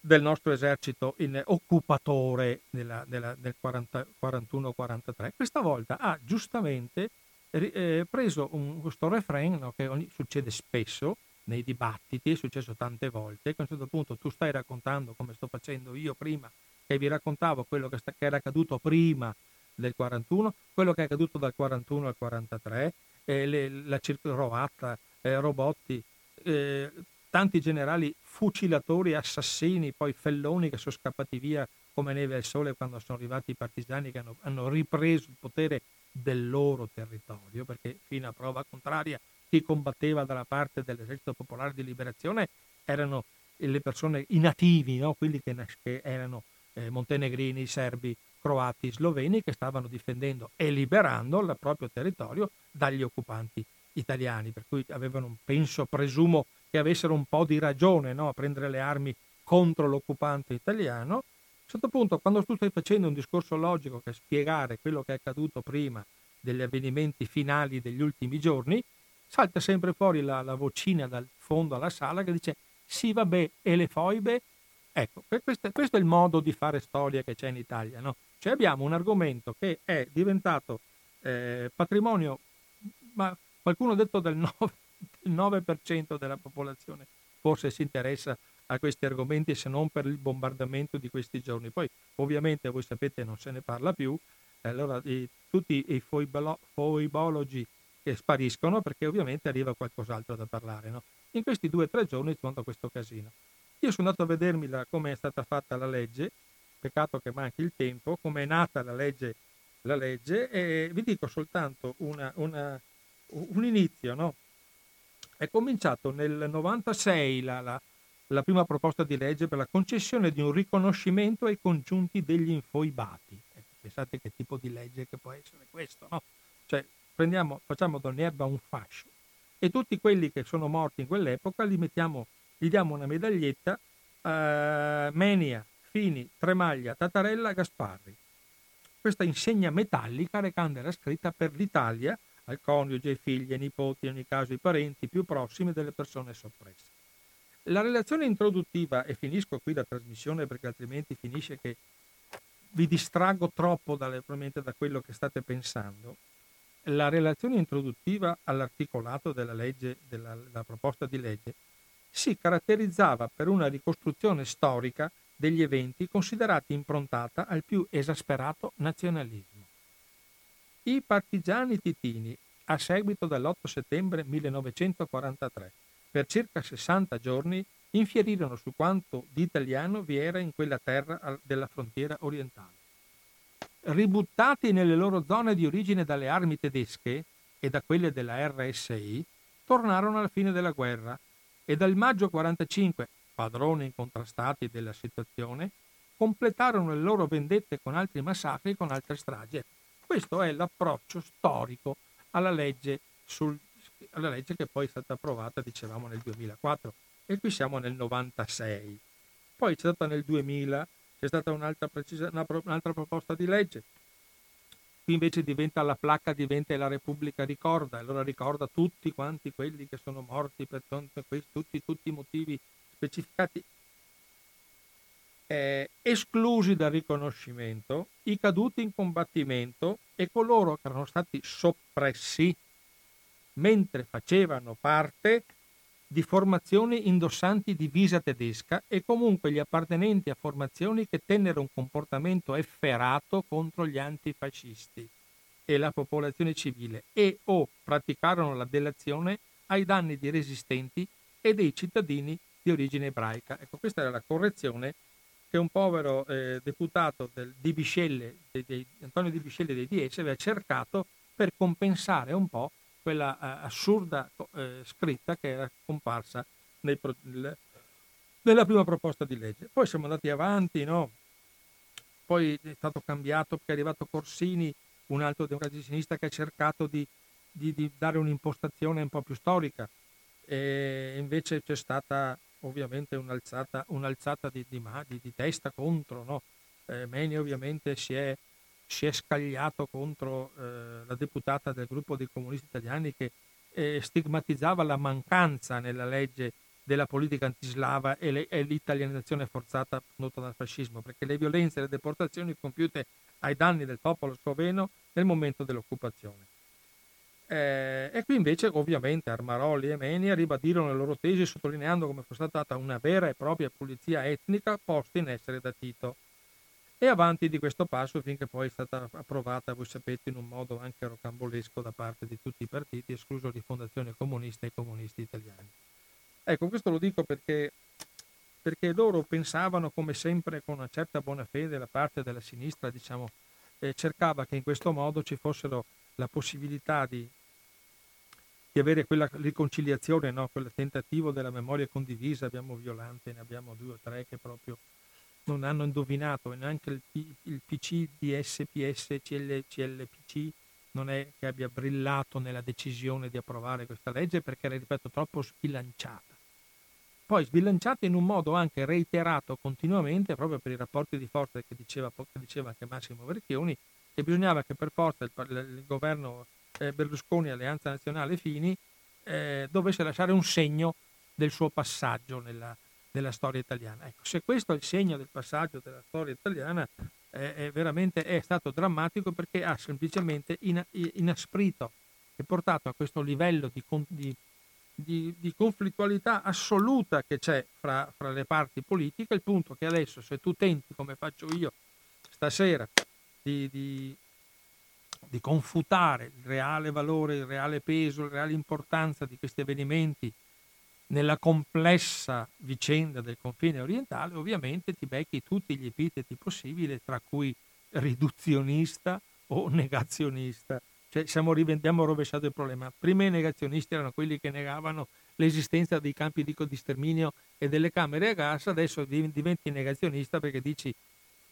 del nostro esercito in occupatore nella, nella, nel 41-43, questa volta ha giustamente eh, preso un, questo refrain no, che ogni, succede spesso nei dibattiti, è successo tante volte, che a un certo punto tu stai raccontando come sto facendo io prima che vi raccontavo quello che, sta, che era accaduto prima del 41, quello che è accaduto dal 41 al 43, eh, le, la Circoroatta, eh, Robotti, eh, tanti generali fucilatori, assassini, poi felloni che sono scappati via come neve al sole quando sono arrivati i partigiani che hanno, hanno ripreso il potere del loro territorio, perché fino a prova contraria chi combatteva dalla parte dell'esercito popolare di liberazione erano le persone, i nativi, no? quelli che, che erano eh, montenegrini, serbi, croati, sloveni, che stavano difendendo e liberando il proprio territorio dagli occupanti italiani, per cui avevano, penso, presumo che avessero un po' di ragione no? a prendere le armi contro l'occupante italiano. A un certo punto, quando tu stai facendo un discorso logico che spiegare quello che è accaduto prima degli avvenimenti finali degli ultimi giorni, salta sempre fuori la, la vocina dal fondo alla sala che dice sì vabbè e le foibe ecco questo, questo, è il modo di fare storia che c'è in Italia no? cioè abbiamo un argomento che è diventato eh, patrimonio ma qualcuno ha detto del 9, del 9% della popolazione forse si interessa a questi argomenti se non per il bombardamento di questi giorni poi ovviamente voi sapete non se ne parla più allora i, tutti i foibologi che spariscono perché ovviamente arriva qualcos'altro da parlare. No? In questi due o tre giorni stato questo casino. Io sono andato a vedermi come è stata fatta la legge, peccato che manchi il tempo, come è nata la legge, la legge e vi dico soltanto una, una, un inizio. No? È cominciato nel 96 la, la, la prima proposta di legge per la concessione di un riconoscimento ai congiunti degli infoibati. Ecco, pensate che tipo di legge che può essere questo, no? Cioè, prendiamo, facciamo da un'erba un fascio e tutti quelli che sono morti in quell'epoca li mettiamo, gli diamo una medaglietta eh, Menia, Fini, Tremaglia, Tatarella, Gasparri. Questa insegna metallica recante la scritta per l'Italia al coniuge, ai figli, ai nipoti, in ogni caso ai parenti più prossimi delle persone soppresse. La relazione introduttiva, e finisco qui la trasmissione perché altrimenti finisce che vi distraggo troppo dalle, da quello che state pensando, la relazione introduttiva all'articolato della, legge, della, della proposta di legge si caratterizzava per una ricostruzione storica degli eventi considerati improntata al più esasperato nazionalismo. I partigiani titini, a seguito dell'8 settembre 1943, per circa 60 giorni infierirono su quanto di italiano vi era in quella terra della frontiera orientale ributtati nelle loro zone di origine dalle armi tedesche e da quelle della RSI, tornarono alla fine della guerra e dal maggio 45, padroni incontrastati della situazione, completarono le loro vendette con altri massacri e con altre stragi. Questo è l'approccio storico alla legge, sul, alla legge che poi è stata approvata, dicevamo, nel 2004 e qui siamo nel 96. Poi c'è stata nel 2000 c'è stata un'altra, precisa, una, un'altra proposta di legge. Qui invece diventa la placca, diventa la Repubblica ricorda, allora ricorda tutti quanti quelli che sono morti per tutti, tutti i motivi specificati, eh, esclusi dal riconoscimento i caduti in combattimento e coloro che erano stati soppressi mentre facevano parte di formazioni indossanti divisa tedesca e comunque gli appartenenti a formazioni che tennero un comportamento efferato contro gli antifascisti e la popolazione civile e o praticarono la delazione ai danni di resistenti e dei cittadini di origine ebraica. Ecco, questa era la correzione che un povero eh, deputato di Biscelle, di, di, Antonio Di Biscelle dei DS aveva cercato per compensare un po' quella uh, assurda uh, scritta che era comparsa pro- nel, nella prima proposta di legge. Poi siamo andati avanti, no? poi è stato cambiato perché è arrivato Corsini, un altro democratico di sinistra che ha cercato di, di, di, dare un'impostazione un po' più storica. E invece c'è stata ovviamente un'alzata, un'alzata di, di, testa contro. No? Eh, Meni ovviamente si è si è scagliato contro eh, la deputata del gruppo dei comunisti italiani che eh, stigmatizzava la mancanza nella legge della politica antislava e, le, e, l'italianizzazione forzata prodotta dal fascismo, perché le violenze e le deportazioni compiute ai danni del popolo sloveno nel momento dell'occupazione. Eh, e qui invece ovviamente Armaroli e Menia ribadirono le loro tesi sottolineando come fosse stata una vera e propria pulizia etnica posta in essere da Tito e avanti di questo passo finché poi è stata approvata, voi sapete, in un modo anche rocambolesco da parte di tutti i partiti, escluso Rifondazione Comunista e comunisti italiani. Ecco, questo lo dico perché, perché loro pensavano, come sempre, con una certa buona fede, la parte della sinistra, diciamo, eh, cercava che in questo modo ci fossero la possibilità di, avere quella riconciliazione, no? quel tentativo della memoria condivisa, abbiamo Violante, ne abbiamo due o tre che proprio non hanno indovinato, e neanche il, P, il PC di SPS CL, CLPC non è che abbia brillato nella decisione di approvare questa legge perché era, ripeto, troppo sbilanciata. Poi sbilanciata in un modo anche reiterato continuamente, proprio per i rapporti di forza che diceva, che diceva anche Massimo Verchioni, che bisognava che per forza il, il governo eh, Berlusconi, Alleanza Nazionale Fini, eh, dovesse lasciare un segno del suo passaggio nella, della storia italiana. Ecco, se questo è il segno del passaggio della storia italiana, eh, è veramente è stato drammatico perché ha semplicemente in, inasprito e portato a questo livello di, di, di, di conflittualità assoluta che c'è fra, fra, le parti politiche, il punto che adesso se tu tenti, come faccio io stasera, di, di confutare il reale valore, il reale peso, la reale importanza di questi avvenimenti nella complessa vicenda del confine orientale, ovviamente ti becchi tutti gli epiteti possibili, tra cui riduzionista o negazionista. Cioè siamo, abbiamo rovesciato il problema. Prima i negazionisti erano quelli che negavano l'esistenza dei campi di, sterminio e delle camere a gas, adesso diventi negazionista perché dici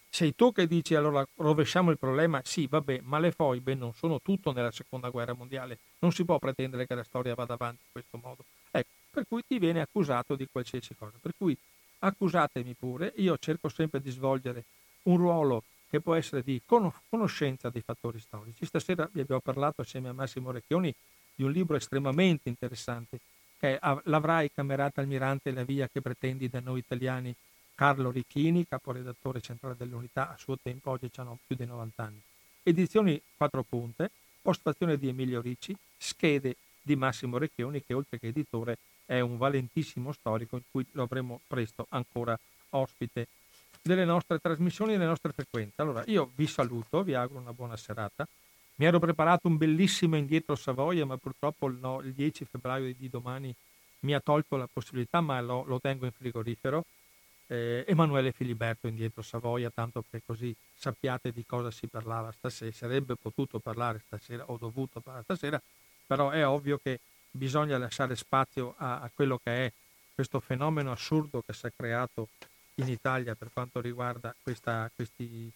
sei tu che dici allora rovesciamo il problema? Sì, vabbè, ma le foibe non sono tutto nella seconda guerra mondiale. Non si può pretendere che la storia vada avanti in questo modo. Ecco, per cui ti viene accusato di qualsiasi cosa. Per cui accusatemi pure, io cerco sempre di svolgere un ruolo che può essere di conoscenza dei fattori storici. Stasera vi abbiamo parlato assieme a Massimo Recchioni di un libro estremamente interessante che è L'avrai camerata almirante la via che pretendi da noi italiani Carlo Ricchini, caporedattore centrale dell'unità, a suo tempo oggi hanno più di 90 anni. Edizioni quattro punte, postazione di Emilio Ricci, schede di Massimo Recchioni che oltre che editore è un valentissimo storico in cui lo avremo presto ancora ospite delle nostre trasmissioni e delle nostre frequenze. Allora io vi saluto, vi auguro una buona serata. Mi ero preparato un bellissimo indietro Savoia, ma purtroppo il, no, il 10 febbraio di domani mi ha tolto la possibilità, ma lo, lo tengo in frigorifero. Eh, Emanuele Filiberto indietro Savoia, tanto che così sappiate di cosa si parlava stasera. Sarebbe potuto parlare stasera, ho dovuto parlare stasera, però è ovvio che bisogna lasciare spazio a, a quello che è questo fenomeno assurdo che si è creato in Italia per quanto riguarda questa, questi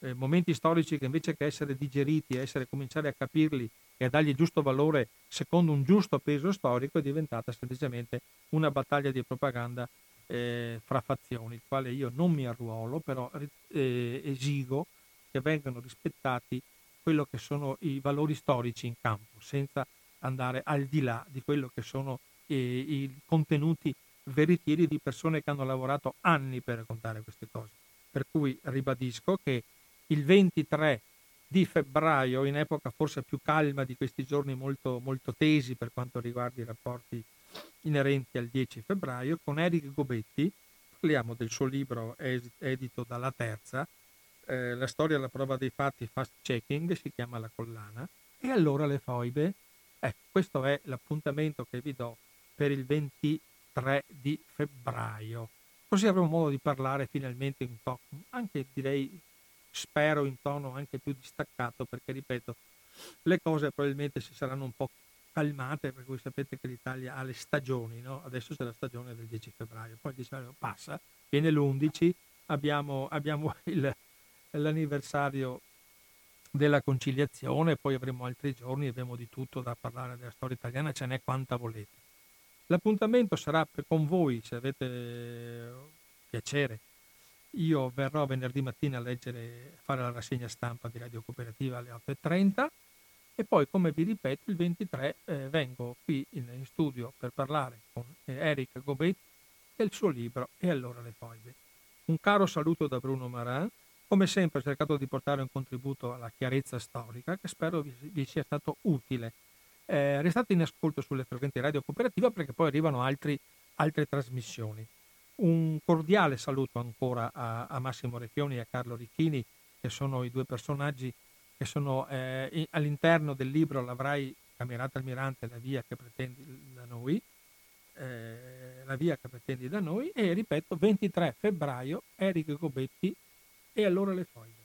eh, momenti storici che invece che essere digeriti, essere cominciare a capirli e a dargli giusto valore secondo un giusto peso storico è diventata semplicemente una battaglia di propaganda eh, fra fazioni, il quale io non mi arruolo, però eh, esigo che vengano rispettati quello che sono i valori storici in campo, senza andare al di là di quello che sono eh, i contenuti veritieri di persone che hanno lavorato anni per raccontare queste cose. Per cui ribadisco che il 23 di febbraio, in epoca forse più calma di questi giorni molto, molto tesi per quanto riguarda i rapporti inerenti al 10 febbraio, con Eric Gobetti, parliamo del suo libro edito dalla Terza, eh, La storia alla prova dei fatti, fast checking, si chiama La collana, e allora le foibe. Ecco, questo è l'appuntamento che vi do per il 23 di febbraio. Così avremo modo di parlare finalmente in tono, anche direi, spero in tono anche più distaccato, perché ripeto, le cose probabilmente si saranno un po' calmate, per cui sapete che l'Italia ha le stagioni, no? adesso c'è la stagione del 10 febbraio, poi il 10 febbraio passa, viene l'11, abbiamo, abbiamo il, l'anniversario della conciliazione, poi avremo altri giorni, avremo di tutto da parlare della storia italiana, ce n'è quanta volete. L'appuntamento sarà con voi, se avete piacere. Io verrò venerdì mattina a leggere, a fare la rassegna stampa di Radio Cooperativa alle 8.30 e poi, come vi ripeto, il 23 eh, vengo qui in, in, studio per parlare con eh, Eric Gobetti del suo libro E allora le foibe. Un caro saluto da Bruno Maran come sempre ho cercato di portare un contributo alla chiarezza storica che spero vi, vi sia stato utile. Eh, restate in ascolto sulle frequenti radio cooperativa perché poi arrivano altri, altre trasmissioni. un cordiale saluto ancora a, a Massimo Recchioni e a Carlo Ricchini, che sono i due personaggi che sono eh, all'interno del libro L'avrai camminata almirante, la via che pretendi da noi, eh, la via che pretendi da noi, e ripeto, 23 febbraio, Eric Gobetti e allora le foglie.